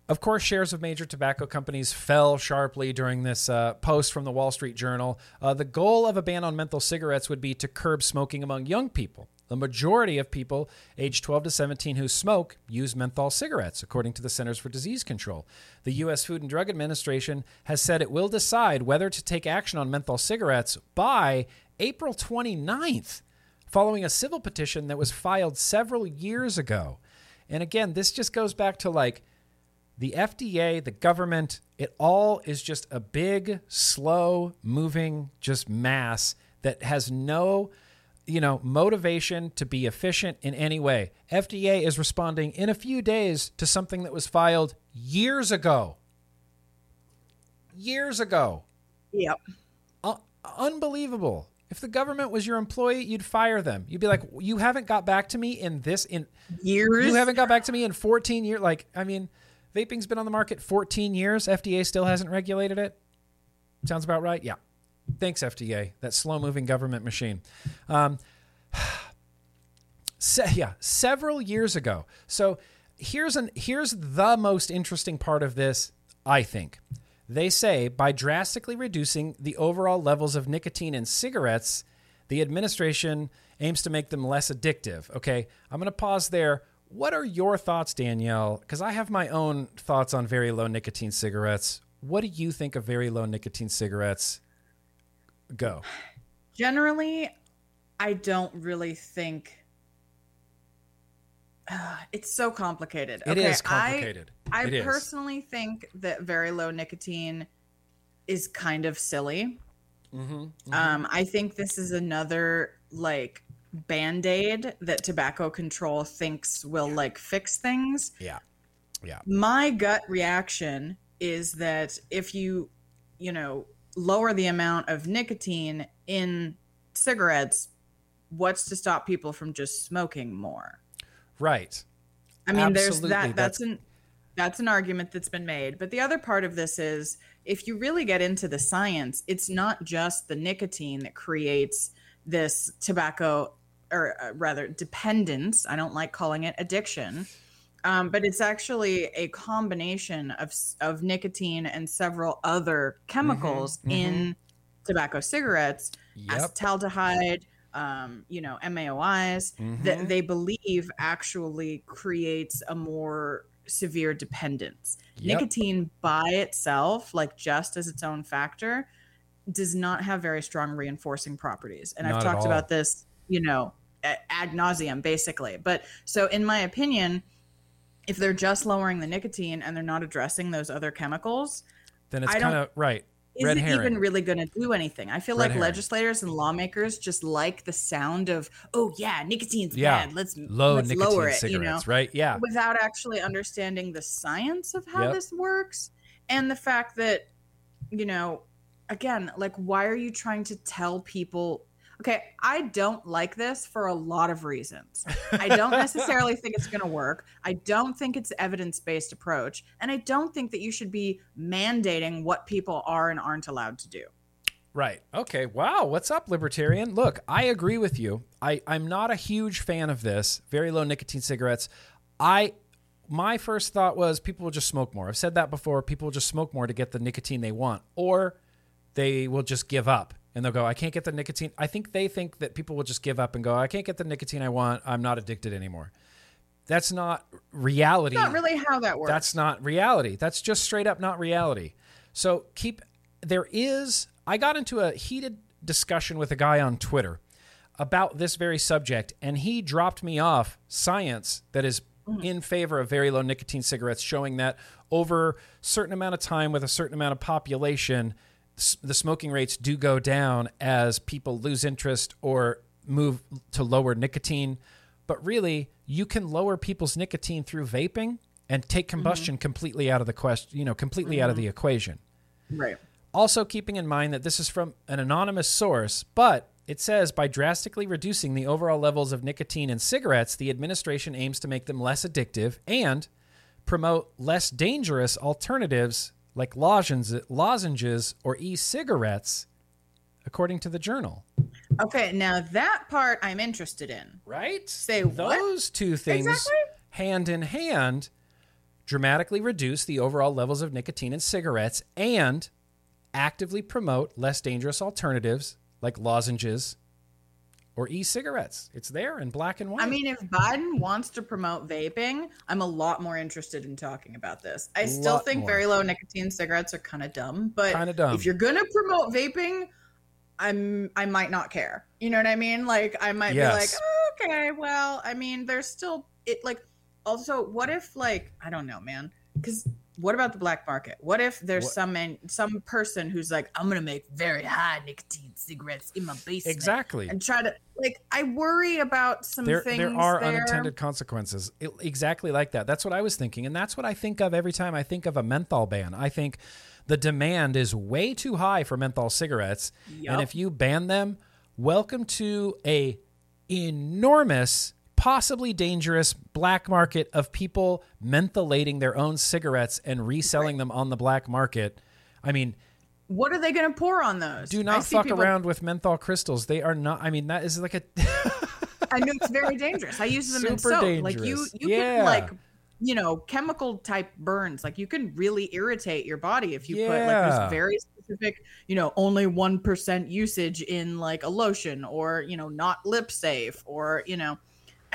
Of course, shares of major tobacco companies fell sharply during this uh, post from the Wall Street Journal. Uh, the goal of a ban on menthol cigarettes would be to curb smoking among young people. The majority of people aged 12 to 17 who smoke use menthol cigarettes, according to the Centers for Disease Control. The U.S. Food and Drug Administration has said it will decide whether to take action on menthol cigarettes by April 29th, following a civil petition that was filed several years ago. And again, this just goes back to like the FDA, the government, it all is just a big, slow moving, just mass that has no you know, motivation to be efficient in any way. FDA is responding in a few days to something that was filed years ago. Years ago. Yep. Uh, unbelievable. If the government was your employee, you'd fire them. You'd be like, "You haven't got back to me in this in years. You haven't got back to me in 14 years." Like, I mean, vaping's been on the market 14 years. FDA still hasn't regulated it. Sounds about right. Yeah. Thanks, FDA. That slow-moving government machine. Um, <sighs> se- yeah, several years ago. So here's an here's the most interesting part of this. I think they say by drastically reducing the overall levels of nicotine in cigarettes, the administration aims to make them less addictive. Okay, I'm going to pause there. What are your thoughts, Danielle? Because I have my own thoughts on very low nicotine cigarettes. What do you think of very low nicotine cigarettes? Go. Generally, I don't really think uh, it's so complicated. It okay, is complicated. I, I personally think that very low nicotine is kind of silly. Mm-hmm, mm-hmm. Um, I think this is another like band aid that tobacco control thinks will yeah. like fix things. Yeah. Yeah. My gut reaction is that if you, you know, lower the amount of nicotine in cigarettes, what's to stop people from just smoking more? Right. I mean, Absolutely. there's that. That's, that's an that's an argument that's been made. But the other part of this is if you really get into the science, it's not just the nicotine that creates this tobacco or uh, rather dependence. I don't like calling it addiction. Um, but it's actually a combination of of nicotine and several other chemicals mm-hmm, mm-hmm. in tobacco cigarettes, yep. acetaldehyde, um, you know, MAOIs mm-hmm. that they believe actually creates a more severe dependence. Yep. Nicotine by itself, like just as its own factor, does not have very strong reinforcing properties. And not I've talked about this, you know, ad nauseum basically. But so, in my opinion, if they're just lowering the nicotine and they're not addressing those other chemicals, then it's kind of right is it even really going to do anything? I feel Red like herring. legislators and lawmakers just like the sound of, oh yeah, nicotine's yeah. bad. Let's low let's nicotine lower it, cigarettes, you know? right? Yeah, without actually understanding the science of how yep. this works and the fact that, you know, again, like why are you trying to tell people Okay, I don't like this for a lot of reasons. <laughs> I don't necessarily think it's going to work. I don't think it's evidence-based approach, and I don't think that you should be mandating what people are and aren't allowed to do. Right. Okay. Wow. What's up, libertarian? Look, I agree with you. I, I'm not a huge fan of this. Very low nicotine cigarettes. I my first thought was people will just smoke more. I've said that before. People will just smoke more to get the nicotine they want, or they will just give up and they'll go, I can't get the nicotine. I think they think that people will just give up and go, I can't get the nicotine I want. I'm not addicted anymore. That's not reality. That's not really how that works. That's not reality. That's just straight up not reality. So keep, there is, I got into a heated discussion with a guy on Twitter about this very subject, and he dropped me off science that is mm. in favor of very low nicotine cigarettes, showing that over a certain amount of time with a certain amount of population, the smoking rates do go down as people lose interest or move to lower nicotine but really you can lower people's nicotine through vaping and take mm-hmm. combustion mm-hmm. completely out of the question, you know, completely mm-hmm. out of the mm-hmm. equation. Right. Also keeping in mind that this is from an anonymous source, but it says by drastically reducing the overall levels of nicotine in cigarettes, the administration aims to make them less addictive and promote less dangerous alternatives like lozenges or e cigarettes, according to the journal. Okay, now that part I'm interested in. Right? Say Those what? two things exactly? hand in hand dramatically reduce the overall levels of nicotine in cigarettes and actively promote less dangerous alternatives like lozenges or e-cigarettes. It's there in black and white. I mean, if Biden wants to promote vaping, I'm a lot more interested in talking about this. I still think more. very low nicotine cigarettes are kind of dumb, but dumb. If you're gonna promote vaping, I'm I might not care. You know what I mean? Like I might yes. be like, oh, okay, well, I mean, there's still it like also what if like I don't know, man, because what about the black market? What if there's what? some man, some person who's like, I'm gonna make very high nicotine cigarettes in my basement, exactly, and try to like. I worry about some there, things. There are there. unintended consequences, it, exactly like that. That's what I was thinking, and that's what I think of every time I think of a menthol ban. I think the demand is way too high for menthol cigarettes, yep. and if you ban them, welcome to a enormous possibly dangerous black market of people mentholating their own cigarettes and reselling right. them on the black market. I mean, what are they going to pour on those? Do not fuck people... around with menthol crystals. They are not. I mean, that is like a. <laughs> I know it's very dangerous. I use them Super in soap. Dangerous. Like you, you yeah. can like, you know, chemical type burns. Like you can really irritate your body if you yeah. put like this very specific, you know, only one percent usage in like a lotion or you know not lip safe or you know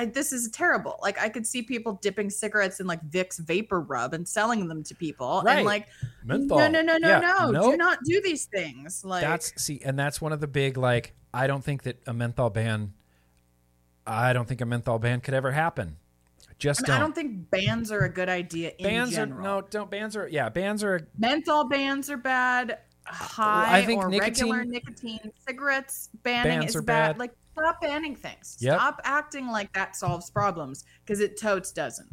I, this is terrible. Like I could see people dipping cigarettes in like Vicks vapor rub and selling them to people. Right. And like, Menthol. no, no, no, no, yeah. no. Nope. Do not do these things. Like that's see, and that's one of the big like. I don't think that a menthol ban. I don't think a menthol ban could ever happen. Just I, mean, don't. I don't think bans are a good idea. bans general. are no, don't bans are yeah, bans are menthol bans are bad. High I think or nicotine, regular nicotine cigarettes banning is bad. bad. Like Stop banning things. Yep. Stop acting like that solves problems because it totes doesn't.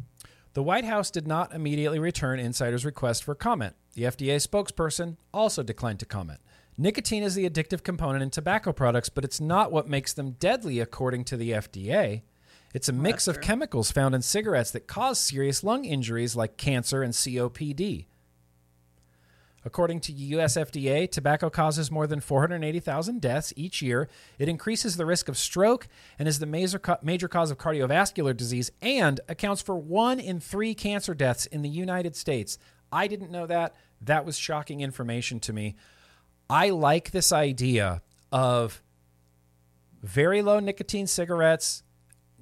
The White House did not immediately return insiders' request for comment. The FDA spokesperson also declined to comment. Nicotine is the addictive component in tobacco products, but it's not what makes them deadly, according to the FDA. It's a mix of chemicals found in cigarettes that cause serious lung injuries like cancer and COPD. According to the US FDA, tobacco causes more than 480,000 deaths each year. It increases the risk of stroke and is the major, major cause of cardiovascular disease and accounts for one in three cancer deaths in the United States. I didn't know that. That was shocking information to me. I like this idea of very low nicotine cigarettes,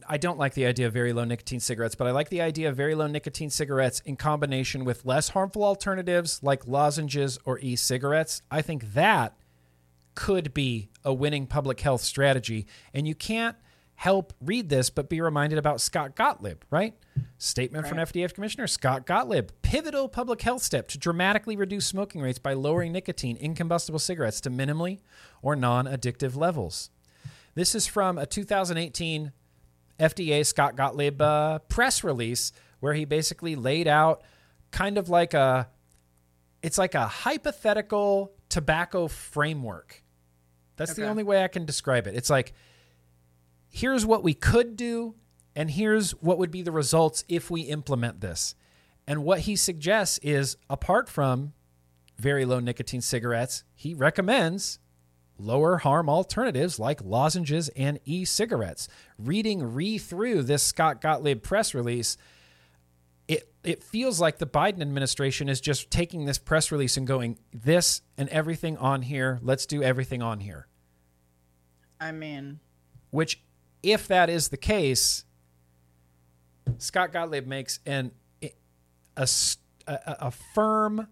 I don't like the idea of very low nicotine cigarettes, but I like the idea of very low nicotine cigarettes in combination with less harmful alternatives like lozenges or e cigarettes. I think that could be a winning public health strategy. And you can't help read this but be reminded about Scott Gottlieb, right? Statement right. from FDA Commissioner Scott Gottlieb. Pivotal public health step to dramatically reduce smoking rates by lowering nicotine in combustible cigarettes to minimally or non addictive levels. This is from a 2018 FDA Scott Gottlieb uh, press release where he basically laid out kind of like a it's like a hypothetical tobacco framework. That's okay. the only way I can describe it. It's like here's what we could do and here's what would be the results if we implement this. And what he suggests is apart from very low nicotine cigarettes, he recommends lower harm alternatives like lozenges and e cigarettes. Reading re through this Scott Gottlieb press release, it, it feels like the Biden administration is just taking this press release and going, this and everything on here, let's do everything on here. I mean, which, if that is the case, Scott Gottlieb makes an a, a, a firm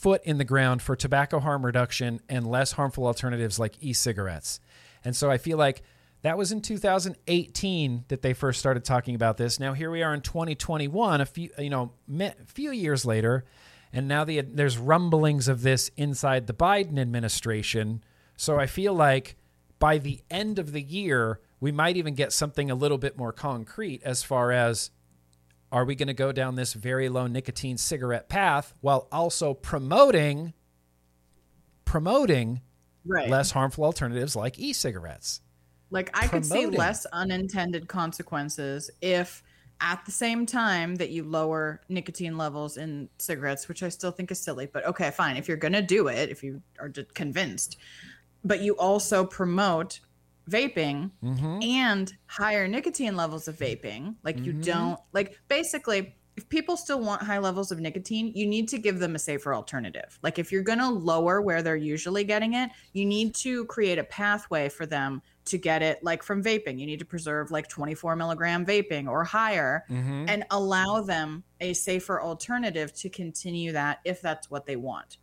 foot in the ground for tobacco harm reduction and less harmful alternatives like e-cigarettes. And so I feel like that was in 2018 that they first started talking about this. Now here we are in 2021, a few you know, a few years later, and now the, there's rumblings of this inside the Biden administration. So I feel like by the end of the year, we might even get something a little bit more concrete as far as are we going to go down this very low nicotine cigarette path while also promoting promoting right. less harmful alternatives like e-cigarettes? Like I promoting. could see less unintended consequences if at the same time that you lower nicotine levels in cigarettes, which I still think is silly, but okay, fine. If you're going to do it, if you are convinced, but you also promote vaping mm-hmm. and higher nicotine levels of vaping, like mm-hmm. you don't, like basically, if people still want high levels of nicotine, you need to give them a safer alternative. Like if you're going to lower where they're usually getting it, you need to create a pathway for them to get it like from vaping. You need to preserve like 24 milligram vaping or higher mm-hmm. and allow them a safer alternative to continue that if that's what they want.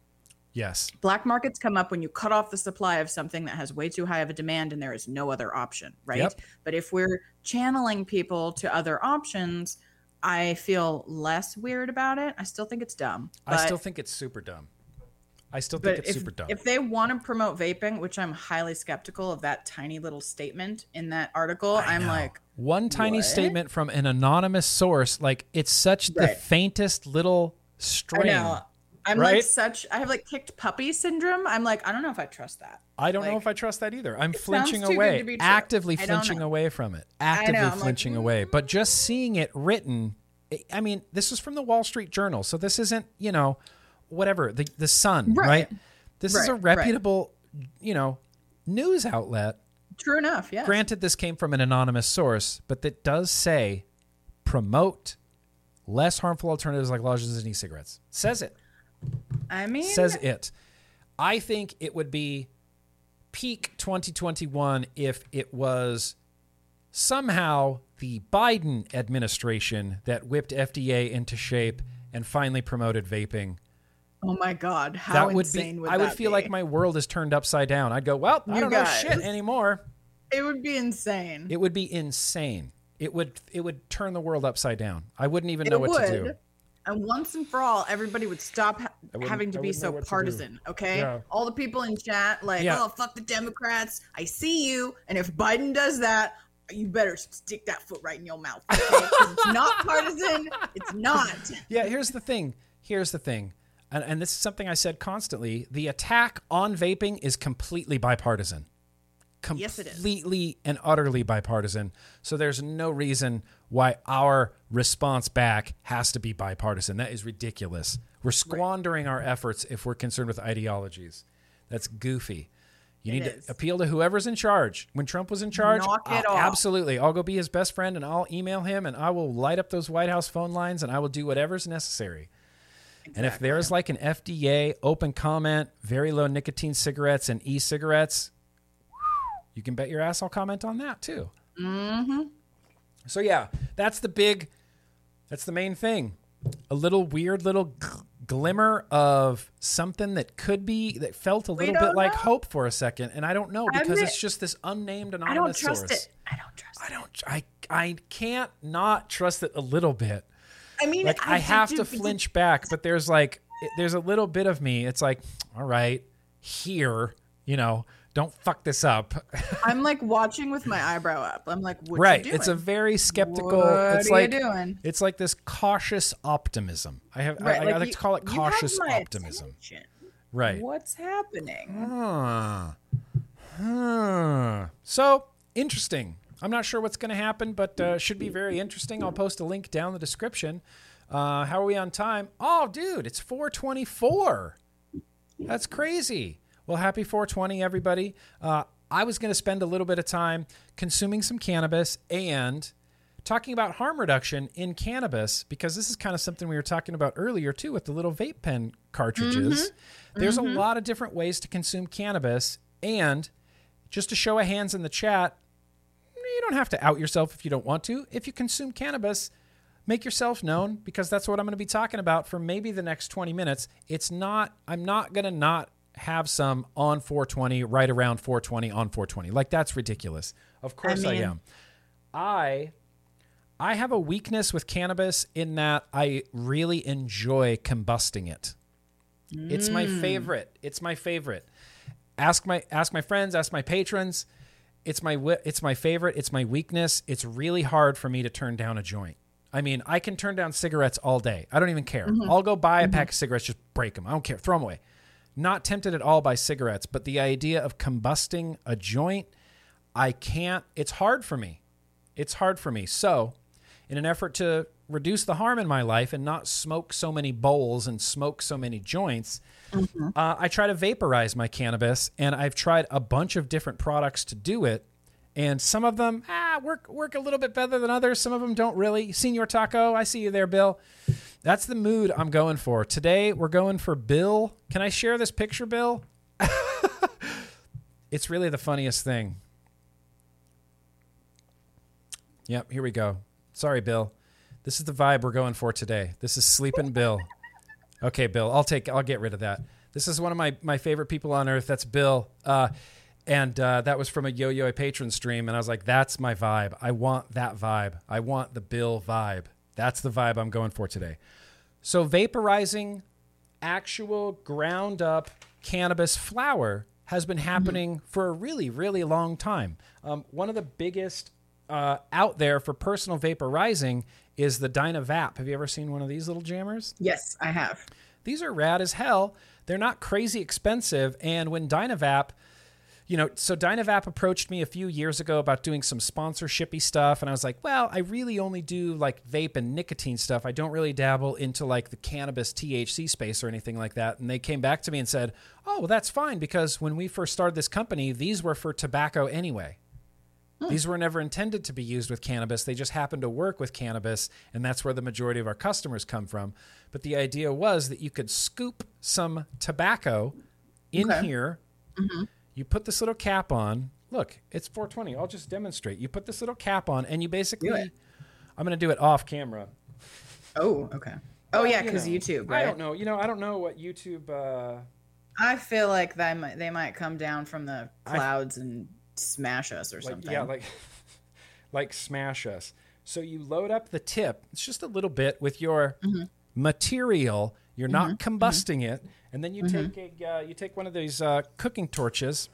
Yes. Black markets come up when you cut off the supply of something that has way too high of a demand and there is no other option, right? Yep. But if we're channeling people to other options, I feel less weird about it. I still think it's dumb. I still think it's super dumb. I still think it's if, super dumb. If they want to promote vaping, which I'm highly skeptical of that tiny little statement in that article, I'm like one tiny what? statement from an anonymous source, like it's such right. the faintest little string. I'm right? like such I have like kicked puppy syndrome. I'm like, I don't know if I trust that. I don't like, know if I trust that either. I'm flinching away. Actively flinching away from it. Actively flinching like, away. But just seeing it written I mean, this is from the Wall Street Journal, so this isn't, you know, whatever the the Sun, right? right? This right, is a reputable, you know, news outlet. True enough. Yeah. Granted, this came from an anonymous source, but that does say promote less harmful alternatives like lodges and e-cigarettes. Says it. I mean, says it. I think it would be peak 2021 if it was somehow the Biden administration that whipped FDA into shape and finally promoted vaping. Oh my God! How that would insane be, would I would be? feel like my world is turned upside down. I'd go, well, I don't guys, know shit anymore. It would be insane. It would be insane. It would it would turn the world upside down. I wouldn't even it know what would. to do. And once and for all, everybody would stop ha- having to be so partisan. Okay, yeah. all the people in chat like, yeah. oh fuck the Democrats. I see you. And if Biden does that, you better stick that foot right in your mouth. Okay? it's not <laughs> partisan. It's not. Yeah, here's the thing. Here's the thing. And, and this is something I said constantly. The attack on vaping is completely bipartisan. Completely yes, and utterly bipartisan. So there's no reason why our response back has to be bipartisan. That is ridiculous. We're squandering right. our efforts if we're concerned with ideologies. That's goofy. You it need is. to appeal to whoever's in charge. When Trump was in charge, absolutely. I'll go be his best friend and I'll email him and I will light up those White House phone lines and I will do whatever's necessary. Exactly. And if there's like an FDA open comment, very low nicotine cigarettes and e cigarettes, you can bet your ass I'll comment on that too. Mm-hmm. So, yeah, that's the big, that's the main thing. A little weird little glimmer of something that could be that felt a little bit know. like hope for a second and i don't know because it's just this unnamed anonymous I don't trust source it. i don't trust i don't i i can't not trust it a little bit i mean like i, I have to flinch back but there's like there's a little bit of me it's like all right here you know don't fuck this up. <laughs> I'm like watching with my eyebrow up. I'm like, right. It's a very skeptical. What it's are like you doing? it's like this cautious optimism. I have. Right, I, like I like you, to call it cautious optimism. Attention. Right. What's happening? Huh. Huh. So interesting. I'm not sure what's going to happen, but uh, should be very interesting. I'll post a link down the description. Uh, how are we on time? Oh, dude, it's 424. That's crazy. Well, happy 420, everybody. Uh, I was going to spend a little bit of time consuming some cannabis and talking about harm reduction in cannabis because this is kind of something we were talking about earlier too with the little vape pen cartridges. Mm-hmm. There's mm-hmm. a lot of different ways to consume cannabis. And just to show of hands in the chat, you don't have to out yourself if you don't want to. If you consume cannabis, make yourself known because that's what I'm going to be talking about for maybe the next 20 minutes. It's not, I'm not going to not have some on 420, right around 420 on 420. Like that's ridiculous. Of course I, mean, I am. I I have a weakness with cannabis in that I really enjoy combusting it. Mm. It's my mm. favorite. It's my favorite. Ask my ask my friends, ask my patrons. it's my it's my favorite. It's my weakness. It's really hard for me to turn down a joint. I mean, I can turn down cigarettes all day. I don't even care. Mm-hmm. I'll go buy a mm-hmm. pack of cigarettes, just break them. I don't care. Throw them away. Not tempted at all by cigarettes, but the idea of combusting a joint, I can't. It's hard for me. It's hard for me. So, in an effort to reduce the harm in my life and not smoke so many bowls and smoke so many joints, mm-hmm. uh, I try to vaporize my cannabis, and I've tried a bunch of different products to do it. And some of them ah, work work a little bit better than others. Some of them don't really. Senior Taco, I see you there, Bill. That's the mood I'm going for today. We're going for Bill. Can I share this picture, Bill? <laughs> it's really the funniest thing. Yep, here we go. Sorry, Bill. This is the vibe we're going for today. This is Sleeping Bill. Okay, Bill, I'll take. I'll get rid of that. This is one of my my favorite people on earth. That's Bill. Uh, and uh, that was from a Yo Yo patron stream, and I was like, "That's my vibe. I want that vibe. I want the Bill vibe. That's the vibe I'm going for today." So vaporizing actual ground up cannabis flower has been mm-hmm. happening mm-hmm. for a really, really long time. Um, one of the biggest uh, out there for personal vaporizing is the Dynavap. Have you ever seen one of these little jammers? Yes, I have. These are rad as hell. They're not crazy expensive. And when Dynavap, you know, so Dynavap approached me a few years ago about doing some sponsorshipy stuff. And I was like, well, I really only do like vape and nicotine stuff. I don't really dabble into like the cannabis THC space or anything like that. And they came back to me and said, oh, well, that's fine because when we first started this company, these were for tobacco anyway. Hmm. These were never intended to be used with cannabis. They just happen to work with cannabis, and that's where the majority of our customers come from. But the idea was that you could scoop some tobacco in okay. here. Mm-hmm. You put this little cap on. Look, it's 420. I'll just demonstrate. You put this little cap on, and you basically. I'm going to do it off camera. Oh, okay. Oh well, yeah, because you YouTube. Right? I don't know. You know, I don't know what YouTube. Uh, I feel like they might they might come down from the clouds I, and smash us or like, something. Yeah, like <laughs> like smash us. So you load up the tip. It's just a little bit with your mm-hmm. material. You're mm-hmm. not combusting mm-hmm. it, and then you mm-hmm. take a uh, you take one of these uh, cooking torches,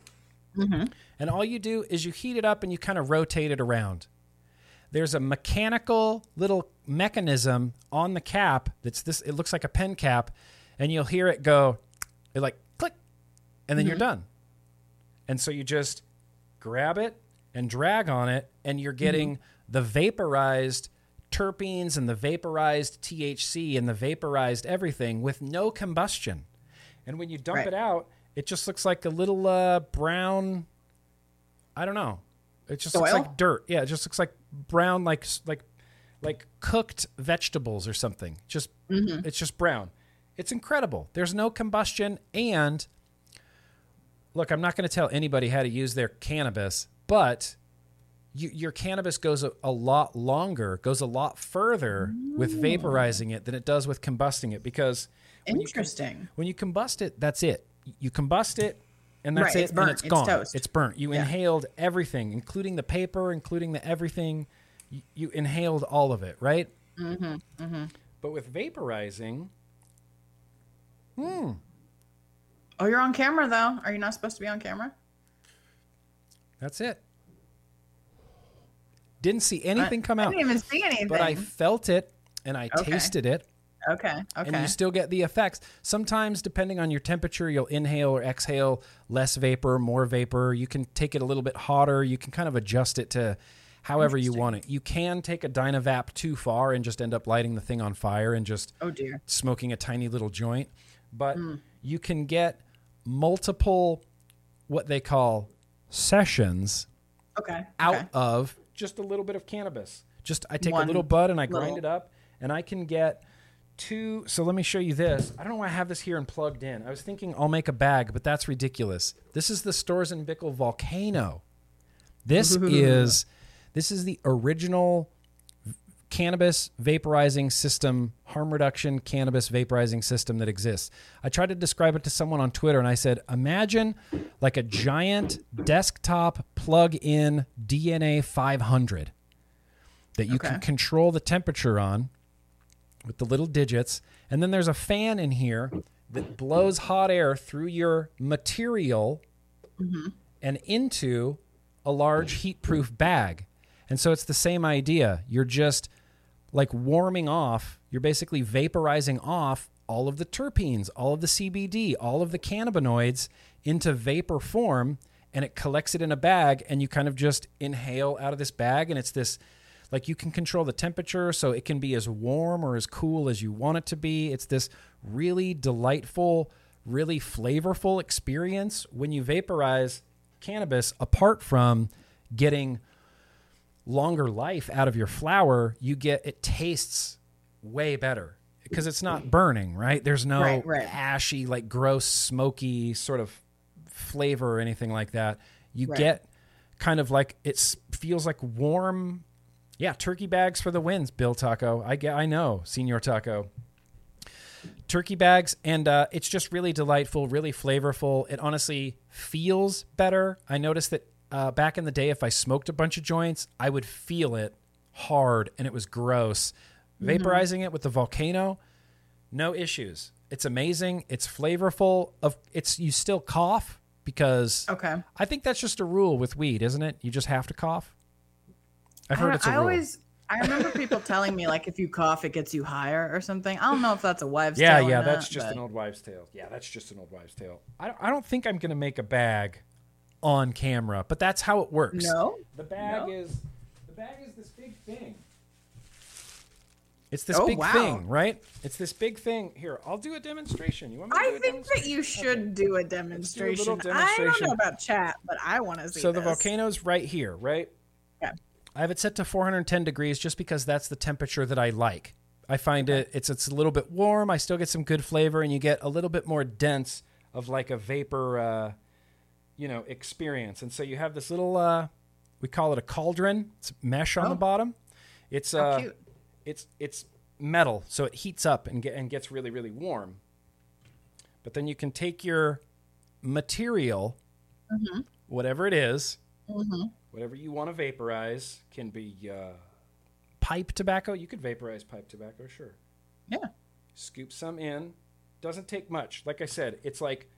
mm-hmm. and all you do is you heat it up and you kind of rotate it around. There's a mechanical little mechanism on the cap that's this. It looks like a pen cap, and you'll hear it go, it like click, and then you're mm-hmm. done. And so you just grab it and drag on it, and you're getting mm-hmm. the vaporized terpenes and the vaporized THC and the vaporized everything with no combustion. And when you dump right. it out, it just looks like a little uh, brown. I don't know. It just Soil? looks like dirt. Yeah, it just looks like brown, like like like cooked vegetables or something. Just mm-hmm. it's just brown. It's incredible. There's no combustion, and look, I'm not going to tell anybody how to use their cannabis, but you, your cannabis goes a, a, lot longer, goes a lot further Ooh. with vaporizing it than it does with combusting it because when interesting. You, when you combust it, that's it. You combust it, and that's right, it, it's burnt. and it's gone. It's, it's burnt. You yeah. inhaled everything, including the paper, including the everything. You, you inhaled all of it, right? Mm-hmm, mm-hmm. But with vaporizing, hmm, Oh, you're on camera though. Are you not supposed to be on camera? That's it. Didn't see anything come out. I didn't even see anything. But I felt it and I okay. tasted it. Okay. Okay. And you still get the effects. Sometimes, depending on your temperature, you'll inhale or exhale less vapor, more vapor. You can take it a little bit hotter. You can kind of adjust it to however you want it. You can take a Dynavap too far and just end up lighting the thing on fire and just oh dear smoking a tiny little joint. But mm. you can get multiple what they call sessions okay out okay. of just a little bit of cannabis. Just i take One a little bud and i grind it up and i can get two so let me show you this. I don't know why i have this here and plugged in. I was thinking i'll make a bag but that's ridiculous. This is the Storz and Bickel volcano. This <laughs> is this is the original cannabis vaporizing system, harm reduction cannabis vaporizing system that exists. I tried to describe it to someone on Twitter and I said, imagine like a giant desktop plug in DNA 500 that you okay. can control the temperature on with the little digits. And then there's a fan in here that blows hot air through your material mm-hmm. and into a large heat-proof bag. And so it's the same idea. You're just like warming off, you're basically vaporizing off all of the terpenes, all of the CBD, all of the cannabinoids into vapor form and it collects it in a bag and you kind of just inhale out of this bag and it's this like you can control the temperature so it can be as warm or as cool as you want it to be. It's this really delightful, really flavorful experience when you vaporize cannabis apart from getting longer life out of your flour, you get it tastes way better because it's not burning, right? There's no right, right. ashy, like gross, smoky sort of flavor or anything like that. You right. get kind of like it feels like warm. Yeah, turkey bags for the wins, Bill Taco. I get, I know, Senior Taco. Turkey bags, and uh, it's just really delightful, really flavorful. It honestly feels better. I noticed that uh, back in the day, if I smoked a bunch of joints, I would feel it hard, and it was gross. Mm-hmm. Vaporizing it with the volcano, no issues. It's amazing. It's flavorful. Of it's you still cough, because okay, I think that's just a rule with weed, isn't it? You just have to cough. I've heard it's a I rule. always I remember people <laughs> telling me like if you cough, it gets you higher or something. I don't know if that's a wives' yeah, tale. Yeah, yeah, that's just but... an old wives' tale. Yeah, that's just an old wives' tale. I don't, I don't think I'm gonna make a bag on camera, but that's how it works. No, the bag no? is the bag is this big thing. It's this oh, big wow. thing, right? It's this big thing. Here, I'll do a demonstration. You want me to I think that you should okay. do a demonstration. Do a demonstration. I don't know about chat, but I want to see So this. the volcano's right here, right? Yeah. I have it set to 410 degrees just because that's the temperature that I like. I find it it's it's a little bit warm. I still get some good flavor, and you get a little bit more dense of like a vapor, uh, you know, experience. And so you have this little, uh, we call it a cauldron. It's mesh on oh. the bottom. It's uh, cute it's it's metal, so it heats up and get and gets really really warm. But then you can take your material, mm-hmm. whatever it is, mm-hmm. whatever you want to vaporize, can be uh, pipe tobacco. You could vaporize pipe tobacco, sure. Yeah. Scoop some in. Doesn't take much. Like I said, it's like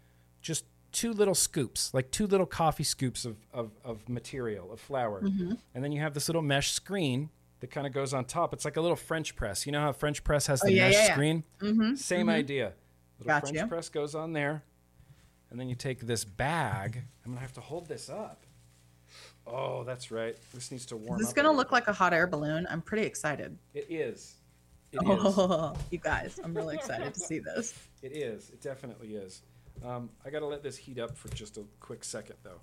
just two little scoops, like two little coffee scoops of, of, of material, of flour. Mm-hmm. And then you have this little mesh screen that kind of goes on top. It's like a little French press. You know how French press has oh, the oh, yeah, mesh yeah, yeah. screen? Mm-hmm, Same mm-hmm. idea. Little gotcha. French press goes on there, and then you take this bag. I'm gonna have to hold this up. Oh, that's right. This needs to warm. Up. Is this gonna look like a hot air balloon? I'm pretty excited. It is. It <laughs> oh, is. you guys, I'm really excited to see this. It is. It definitely is. Um, I gotta let this heat up for just a quick second, though.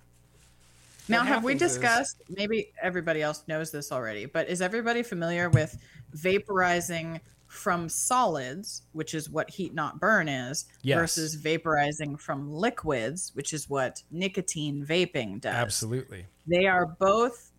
Now, have we discussed? Is, maybe everybody else knows this already, but is everybody familiar with vaporizing from solids, which is what heat not burn is, yes. versus vaporizing from liquids, which is what nicotine vaping does? Absolutely. They are both,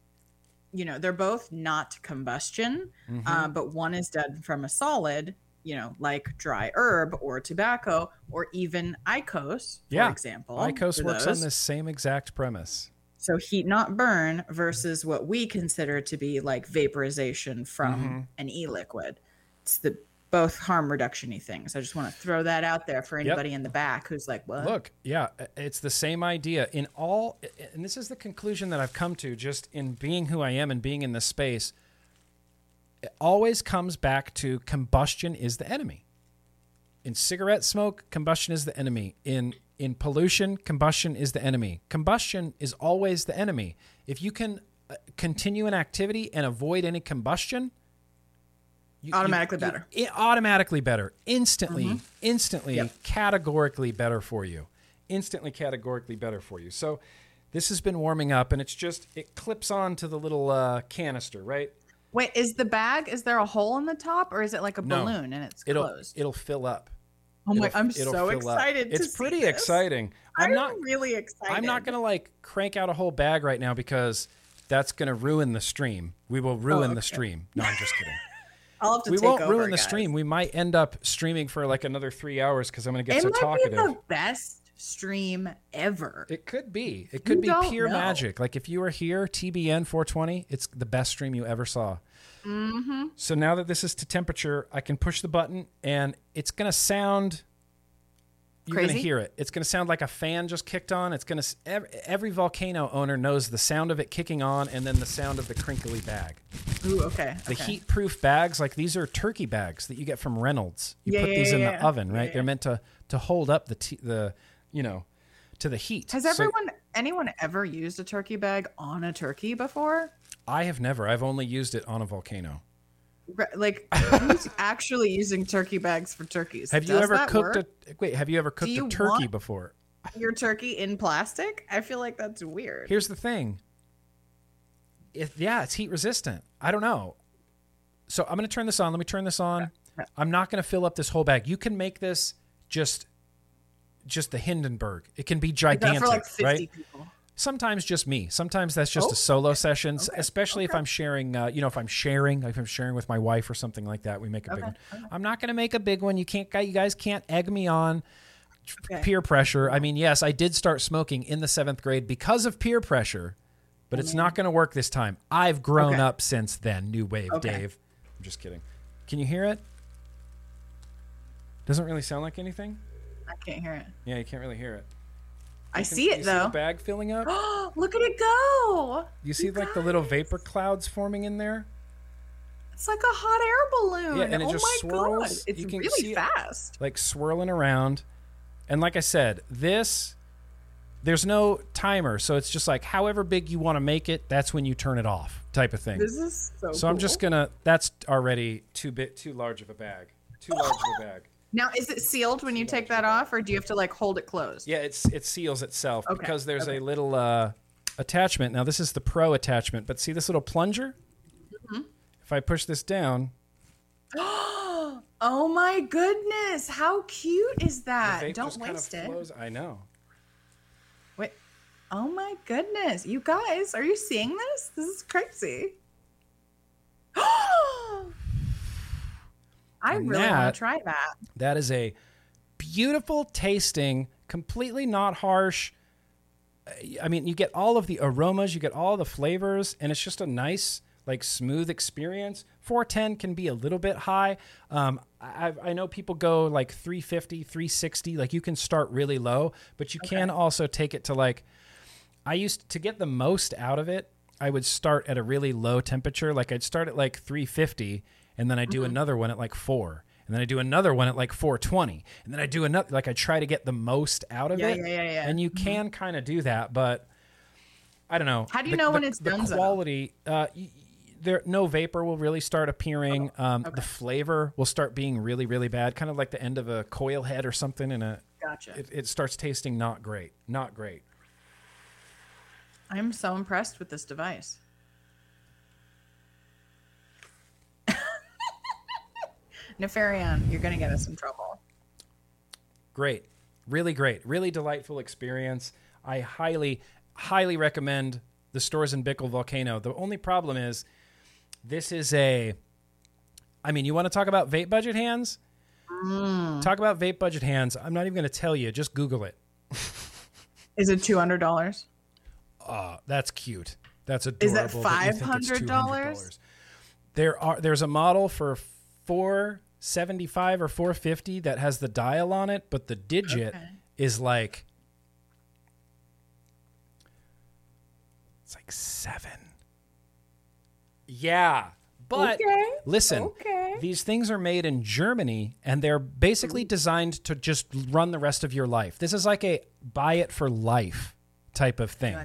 you know, they're both not combustion, mm-hmm. uh, but one is done from a solid, you know, like dry herb or tobacco, or even IQOS, for yeah. example. IQOS works those. on this same exact premise. So heat not burn versus what we consider to be like vaporization from mm-hmm. an e-liquid. It's the both harm reductiony things. I just want to throw that out there for anybody yep. in the back who's like, "What?" Look, yeah, it's the same idea in all and this is the conclusion that I've come to just in being who I am and being in this space. It always comes back to combustion is the enemy. In cigarette smoke, combustion is the enemy. In in pollution, combustion is the enemy. Combustion is always the enemy. If you can uh, continue an activity and avoid any combustion, you, automatically you, better. You, automatically better. Instantly, mm-hmm. instantly, yep. categorically better for you. Instantly, categorically better for you. So, this has been warming up, and it's just it clips on to the little uh, canister, right? Wait, is the bag? Is there a hole in the top, or is it like a balloon and it's it'll, closed? It'll fill up. Oh my! I'm so excited. It's pretty exciting. I'm, I'm, not really excited. I'm not gonna like crank out a whole bag right now because that's gonna ruin the stream. We will oh, ruin oh, okay. the stream. No, I'm just kidding. <laughs> I'll have to we won't over, ruin the guys. stream. We might end up streaming for like another three hours because I'm gonna get it so talkative. Be the best stream ever. It could be. It could you be pure know. magic. Like if you were here, TBN 420, it's the best stream you ever saw. Mm-hmm. So now that this is to temperature, I can push the button and it's gonna sound you're going to hear it. It's going to sound like a fan just kicked on. It's going to every, every, volcano owner knows the sound of it kicking on and then the sound of the crinkly bag. Ooh, okay. The okay. heat-proof bags, like these are turkey bags that you get from Reynolds. You yeah, put yeah, these yeah, in the oven, right? They're meant to to hold up the t- the you know to the heat. Has everyone so, anyone ever used a turkey bag on a turkey before? I have never. I've only used it on a volcano. Like who's <laughs> actually using turkey bags for turkeys? Have you Does ever cooked work? a wait? Have you ever cooked you a turkey before? Your turkey in plastic? I feel like that's weird. Here's the thing. If yeah, it's heat resistant. I don't know. So I'm going to turn this on. Let me turn this on. I'm not going to fill up this whole bag. You can make this just just the Hindenburg. It can be gigantic, like right? People? Sometimes just me. Sometimes that's just oh, a solo okay. session, okay. especially okay. if I'm sharing. Uh, you know, if I'm sharing, if I'm sharing with my wife or something like that, we make a big one. I'm not going to make a big one. You can't. You guys can't egg me on. Peer pressure. I mean, yes, I did start smoking in the seventh grade because of peer pressure, but it's not going to work this time. I've grown up since then. New wave, Dave. I'm just kidding. Can you hear it? Doesn't really sound like anything. I can't hear it. Yeah, you can't really hear it. I can, see it though. See bag filling up. Oh, <gasps> look at it go! You see you like guys. the little vapor clouds forming in there? It's like a hot air balloon. Yeah, and it oh just swirls. God. It's really fast. It, like swirling around. And like I said, this there's no timer, so it's just like however big you want to make it, that's when you turn it off, type of thing. This is so. So cool. I'm just gonna. That's already too bit too large of a bag. Too large of a bag. Now, is it sealed when you take that off, or do you have to like hold it closed? Yeah, it's it seals itself okay. because there's okay. a little uh, attachment. Now, this is the Pro attachment, but see this little plunger? Mm-hmm. If I push this down. <gasps> oh my goodness! How cute is that? Don't waste kind of it. I know. Wait. Oh my goodness! You guys, are you seeing this? This is crazy. <gasps> I and really want to try that. That is a beautiful tasting, completely not harsh. I mean, you get all of the aromas, you get all the flavors, and it's just a nice, like, smooth experience. 410 can be a little bit high. Um, I, I, know people go like 350, 360. Like, you can start really low, but you okay. can also take it to like, I used to get the most out of it. I would start at a really low temperature. Like, I'd start at like 350 and then I do mm-hmm. another one at like four, and then I do another one at like 420, and then I do another. Like I try to get the most out of yeah, it. Yeah, yeah, yeah. And you mm-hmm. can kind of do that, but I don't know. How do you the, know when the, it's the done? quality. Uh, there, no vapor will really start appearing. Oh, um, okay. The flavor will start being really, really bad, kind of like the end of a coil head or something. In a, gotcha. It, it starts tasting not great, not great. I'm so impressed with this device. Nefarian, you're going to get us in trouble. Great. Really great. Really delightful experience. I highly, highly recommend the Storz and Bickel Volcano. The only problem is this is a, I mean, you want to talk about vape budget hands? Mm. Talk about vape budget hands. I'm not even going to tell you. Just Google it. is it $200? Uh, that's cute. That's adorable. Is that five hundred dollars? There are there's a model for 475 or 450 that has the dial on it, but the digit okay. is like it's like 7. Yeah. But okay. listen, okay. these things are made in Germany and they're basically designed to just run the rest of your life. This is like a buy it for life type of thing.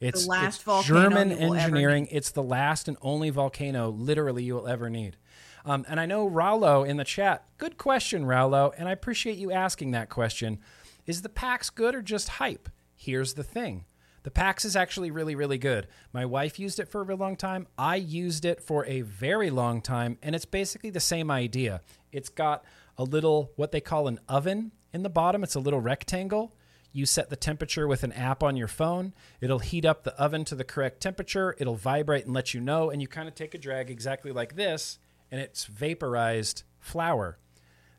It's, it's German engineering. It's the last and only volcano literally you will ever need. Um, and I know Raulo in the chat. Good question, Raulo, and I appreciate you asking that question. Is the PAX good or just hype? Here's the thing. The PAX is actually really, really good. My wife used it for a long time. I used it for a very long time, and it's basically the same idea. It's got a little, what they call an oven in the bottom, it's a little rectangle. You set the temperature with an app on your phone. It'll heat up the oven to the correct temperature. It'll vibrate and let you know. And you kind of take a drag exactly like this and it's vaporized flour.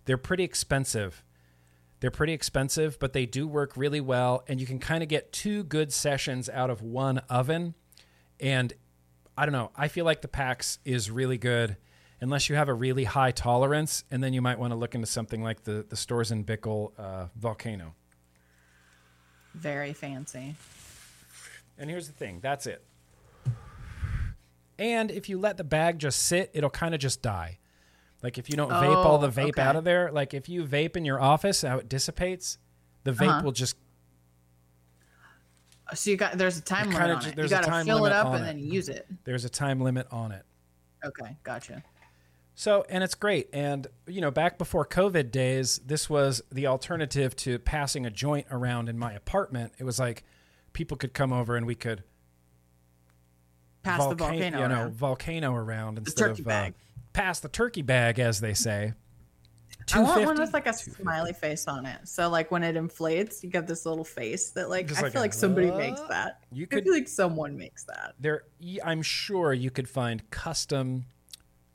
They're pretty expensive. They're pretty expensive, but they do work really well. And you can kind of get two good sessions out of one oven. And I don't know, I feel like the PAX is really good. unless you have a really high tolerance, and then you might want to look into something like the the Storz and Bickel uh, Volcano. Very fancy. And here's the thing that's it. And if you let the bag just sit, it'll kind of just die. Like if you don't oh, vape all the vape okay. out of there, like if you vape in your office, how it dissipates, the vape uh-huh. will just. So you got there's a time limit on it. You got to fill it up and it. then use it. There's a time limit on it. Okay, gotcha. So, and it's great. And, you know, back before COVID days, this was the alternative to passing a joint around in my apartment. It was like people could come over and we could pass volca- the volcano, you know, around. volcano around instead of uh, pass the turkey bag, as they say. I want one with like a smiley face on it. So like when it inflates, you get this little face that like Just I like feel a, like somebody uh, makes that. You could, I feel like someone makes that. There, I'm sure you could find custom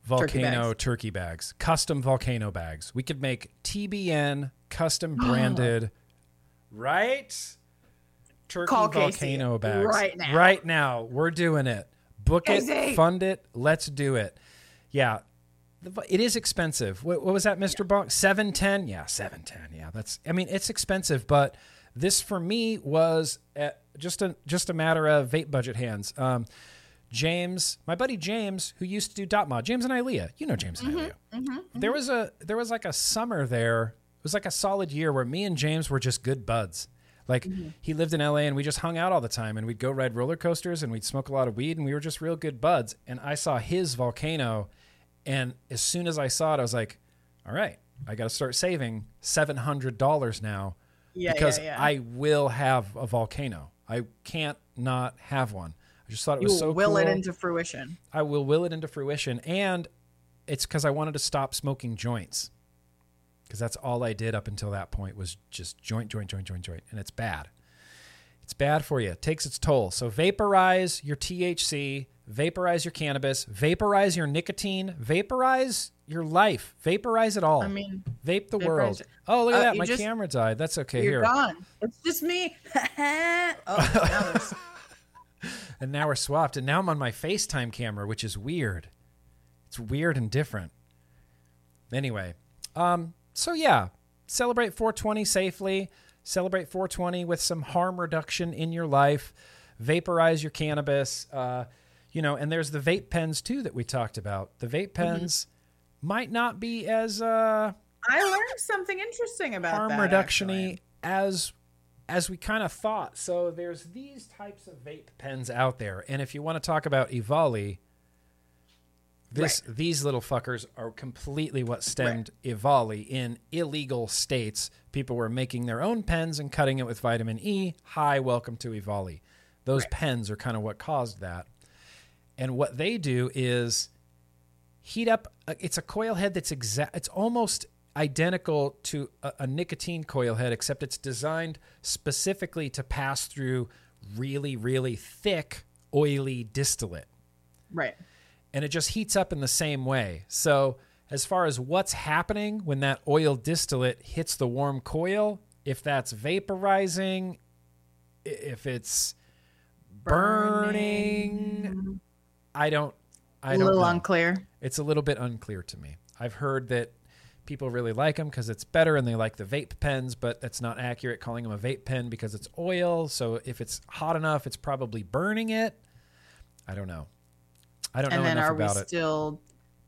volcano turkey bags. turkey bags, custom volcano bags. We could make TBN custom <gasps> branded, right? Turkey Call volcano Casey bags right now. Right now, we're doing it. Book it, fund it. Let's do it. Yeah, it is expensive. What, what was that, Mister yeah. Bonk? Seven ten. Yeah, seven ten. Yeah, that's. I mean, it's expensive, but this for me was just a just a matter of vape budget hands. Um, James, my buddy James, who used to do dot mod, James and Ilea. You know James and mm-hmm, Ilea. Mm-hmm, mm-hmm. There was a there was like a summer there. It was like a solid year where me and James were just good buds. Like mm-hmm. he lived in LA and we just hung out all the time and we'd go ride roller coasters and we'd smoke a lot of weed and we were just real good buds. And I saw his volcano and as soon as I saw it, I was like, all right, I got to start saving seven hundred dollars now yeah, because yeah, yeah. I will have a volcano. I can't not have one. I just thought it was so will cool. it into fruition. I will will it into fruition, and it's because I wanted to stop smoking joints because that's all I did up until that point was just joint, joint, joint, joint, joint, and it's bad. It's bad for you. It takes its toll. So vaporize your THC, vaporize your cannabis, vaporize your nicotine, vaporize your life, vaporize it all. I mean, vape the world. Oh, look at uh, that! My just, camera died. That's okay. You're Here, gone. It's just me. <laughs> oh, <laughs> and now we're swapped. And now I'm on my FaceTime camera, which is weird. It's weird and different. Anyway, um, so yeah, celebrate 420 safely. Celebrate 420 with some harm reduction in your life. Vaporize your cannabis. Uh, you know, and there's the vape pens too that we talked about. The vape mm-hmm. pens mm-hmm. might not be as uh, I learned something interesting about harm reductiony as as we kind of thought. So there's these types of vape pens out there, and if you want to talk about EVALI, this right. these little fuckers are completely what stemmed right. In illegal states. People were making their own pens and cutting it with vitamin E. Hi, welcome to EVALI. Those right. pens are kind of what caused that. And what they do is heat up. It's a coil head that's exact. It's almost identical to a, a nicotine coil head, except it's designed specifically to pass through really, really thick, oily distillate. Right. And it just heats up in the same way. So, as far as what's happening when that oil distillate hits the warm coil, if that's vaporizing, if it's burning, burning I don't. I a don't little know. unclear. It's a little bit unclear to me. I've heard that people really like them because it's better and they like the vape pens, but that's not accurate calling them a vape pen because it's oil. So if it's hot enough, it's probably burning it. I don't know. I don't and know And then are we still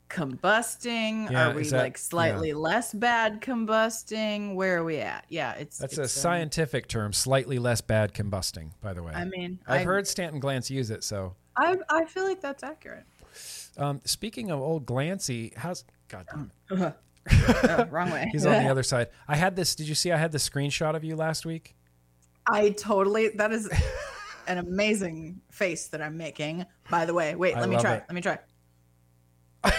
combusting? Yeah, are we that, like slightly yeah. less bad combusting? Where are we at? Yeah, it's that's it's, a um, scientific term, slightly less bad combusting. By the way, I mean, I've I, heard Stanton Glantz use it, so I I feel like that's accurate. Um, speaking of old Glancy, how's God damn it. Uh-huh. oh, wrong way. <laughs> He's on the <laughs> other side. I had this. Did you see? I had the screenshot of you last week. I totally. That is <laughs> an amazing face that I'm making. By the way, wait. Let I me try. It. Let me try. <laughs>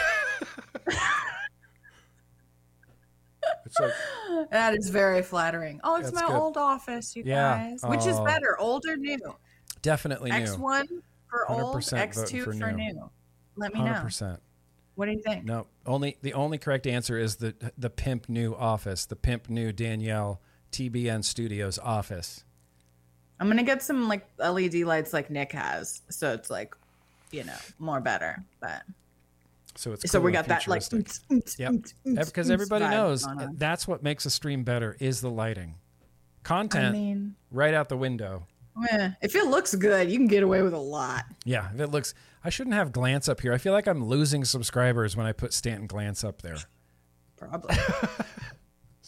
it's like, <laughs> that is very flattering. Oh, it's my good. old office, you yeah. guys. Which is oh. better, old or new? Definitely new. X one for old, X two for, for new. new. Let me 100%. know. 100%. What do you think? No, only the only correct answer is the the pimp new office, the pimp new Danielle TBN Studios office. I'm gonna get some like LED lights like Nick has, so it's like, you know, more better. But So it's so we got that like yeah because everybody knows that's what makes a stream better is the lighting. Content I mean, right out the window. Yeah, if it looks good, you can get away with a lot. Yeah, if it looks. I shouldn't have Glantz up here. I feel like I'm losing subscribers when I put Stanton Glantz up there. Probably. <laughs>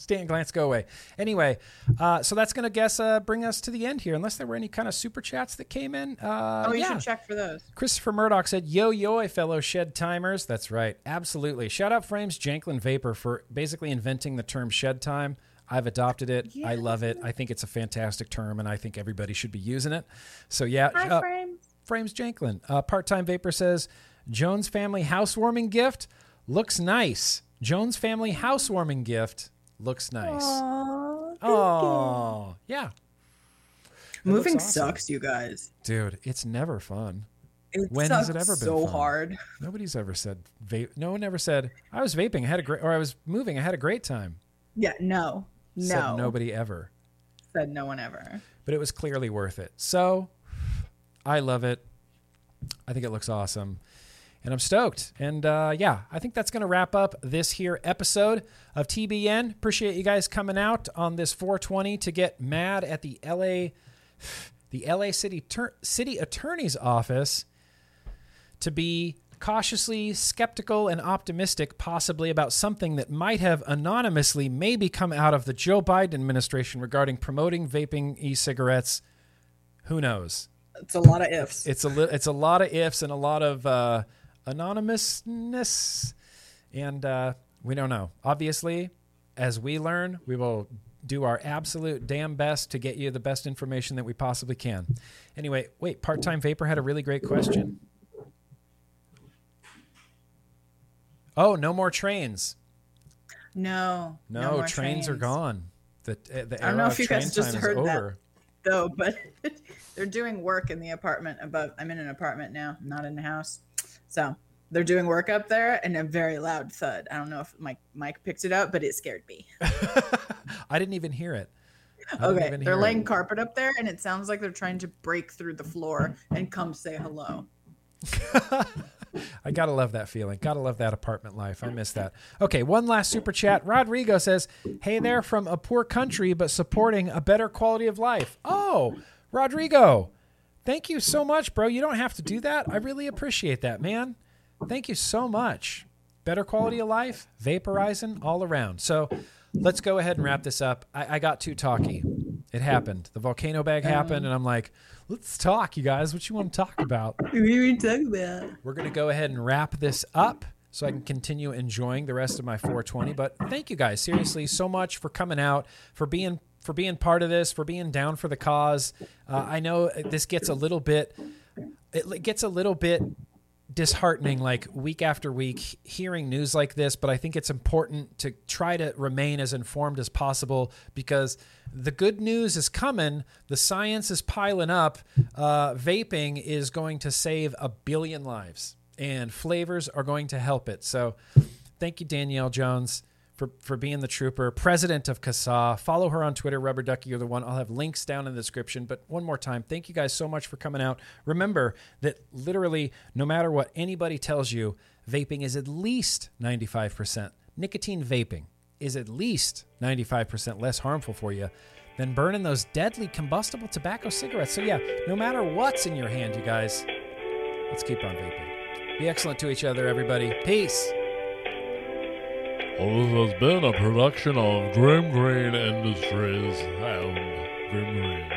Stanton Glantz, go away. Anyway, uh, so that's going to guess uh, bring us to the end here, unless there were any kind of super chats that came in. Uh, oh, you yeah. should check for those. Christopher Murdoch said, "Yo yo, fellow shed timers." That's right, absolutely. Shout out Frames Janklin Vapor for basically inventing the term shed time. I've adopted it. Yeah. I love it. I think it's a fantastic term, and I think everybody should be using it. So yeah, Hi, uh, Frames. Frames Janklin. Uh, Part time Vapor says, "Jones family housewarming gift looks nice." Jones family housewarming gift looks nice. Oh, yeah. It Moving awesome. sucks, you guys. Dude, it's never fun. It when has it ever been so fun? hard? Nobody's ever said vape. No one ever said I was vaping. I had a great, or I was moving. I had a great time. Yeah, no, no. Said nobody ever. Said no one ever. But it was clearly worth it. So, I love it. I think it looks awesome and I'm stoked. And uh, yeah, I think that's going to wrap up this here episode of TBN. Appreciate you guys coming out on this 420 to get mad at the LA, <sighs> the LA City Tur- City Attorney's Office to be cautiously skeptical and optimistic, possibly about something that might have anonymously maybe come out of the Joe Biden administration regarding promoting vaping e-cigarettes. Who knows? It's a lot of ifs. It's a li- it's a lot of ifs and a lot of uh, anonymousness. And uh, we don't know. Obviously, as we learn, we will do our absolute damn best to get you the best information that we possibly can. Anyway, wait, part time vapor had a really great question. Oh, no more trains. No. No, no trains, trains, are gone. The, uh, the I don't know if you guys just heard that, though, but <laughs> they're doing work in the apartment above. I'm in an apartment now, not in a house. So they're doing work up there and a very loud thud. I don't know if Mike Mike picked it up, but it scared me. <laughs> I didn't even hear it. okay, they're laying it. carpet up there, and it sounds like they're trying to break through the floor and come say hello. <laughs> I gotta love that feeling. Gotta love that apartment life. I miss that. Okay, one last super chat. Rodrigo says, "Hey there, from a poor country, but supporting a better quality of life." Oh, Rodrigo, Thank you so much, bro. You don't have to do that. I really appreciate that, man. Thank you so much. Better quality of life, vaporizing all around. So let's go ahead and wrap this up. I, I got too talky. It happened. The volcano bag uh-huh. happened, and I'm like, let's talk, you guys. What you want to talk about? We talk about. We're gonna go ahead and wrap this up so I can continue enjoying the rest of my 420. But thank you guys seriously so much for coming out, for being for being part of this, for being down for the cause. Uh, I know this gets a little bit, it gets a little bit disheartening like week after week hearing news like this but i think it's important to try to remain as informed as possible because the good news is coming the science is piling up uh, vaping is going to save a billion lives and flavors are going to help it so thank you danielle jones for, for being the trooper, president of CASA. Follow her on Twitter, Rubber Ducky, you're the one. I'll have links down in the description. But one more time, thank you guys so much for coming out. Remember that literally, no matter what anybody tells you, vaping is at least 95%. Nicotine vaping is at least 95% less harmful for you than burning those deadly combustible tobacco cigarettes. So, yeah, no matter what's in your hand, you guys, let's keep on vaping. Be excellent to each other, everybody. Peace. Well, this has been a production of Grimm Green Industries and Grimm Green.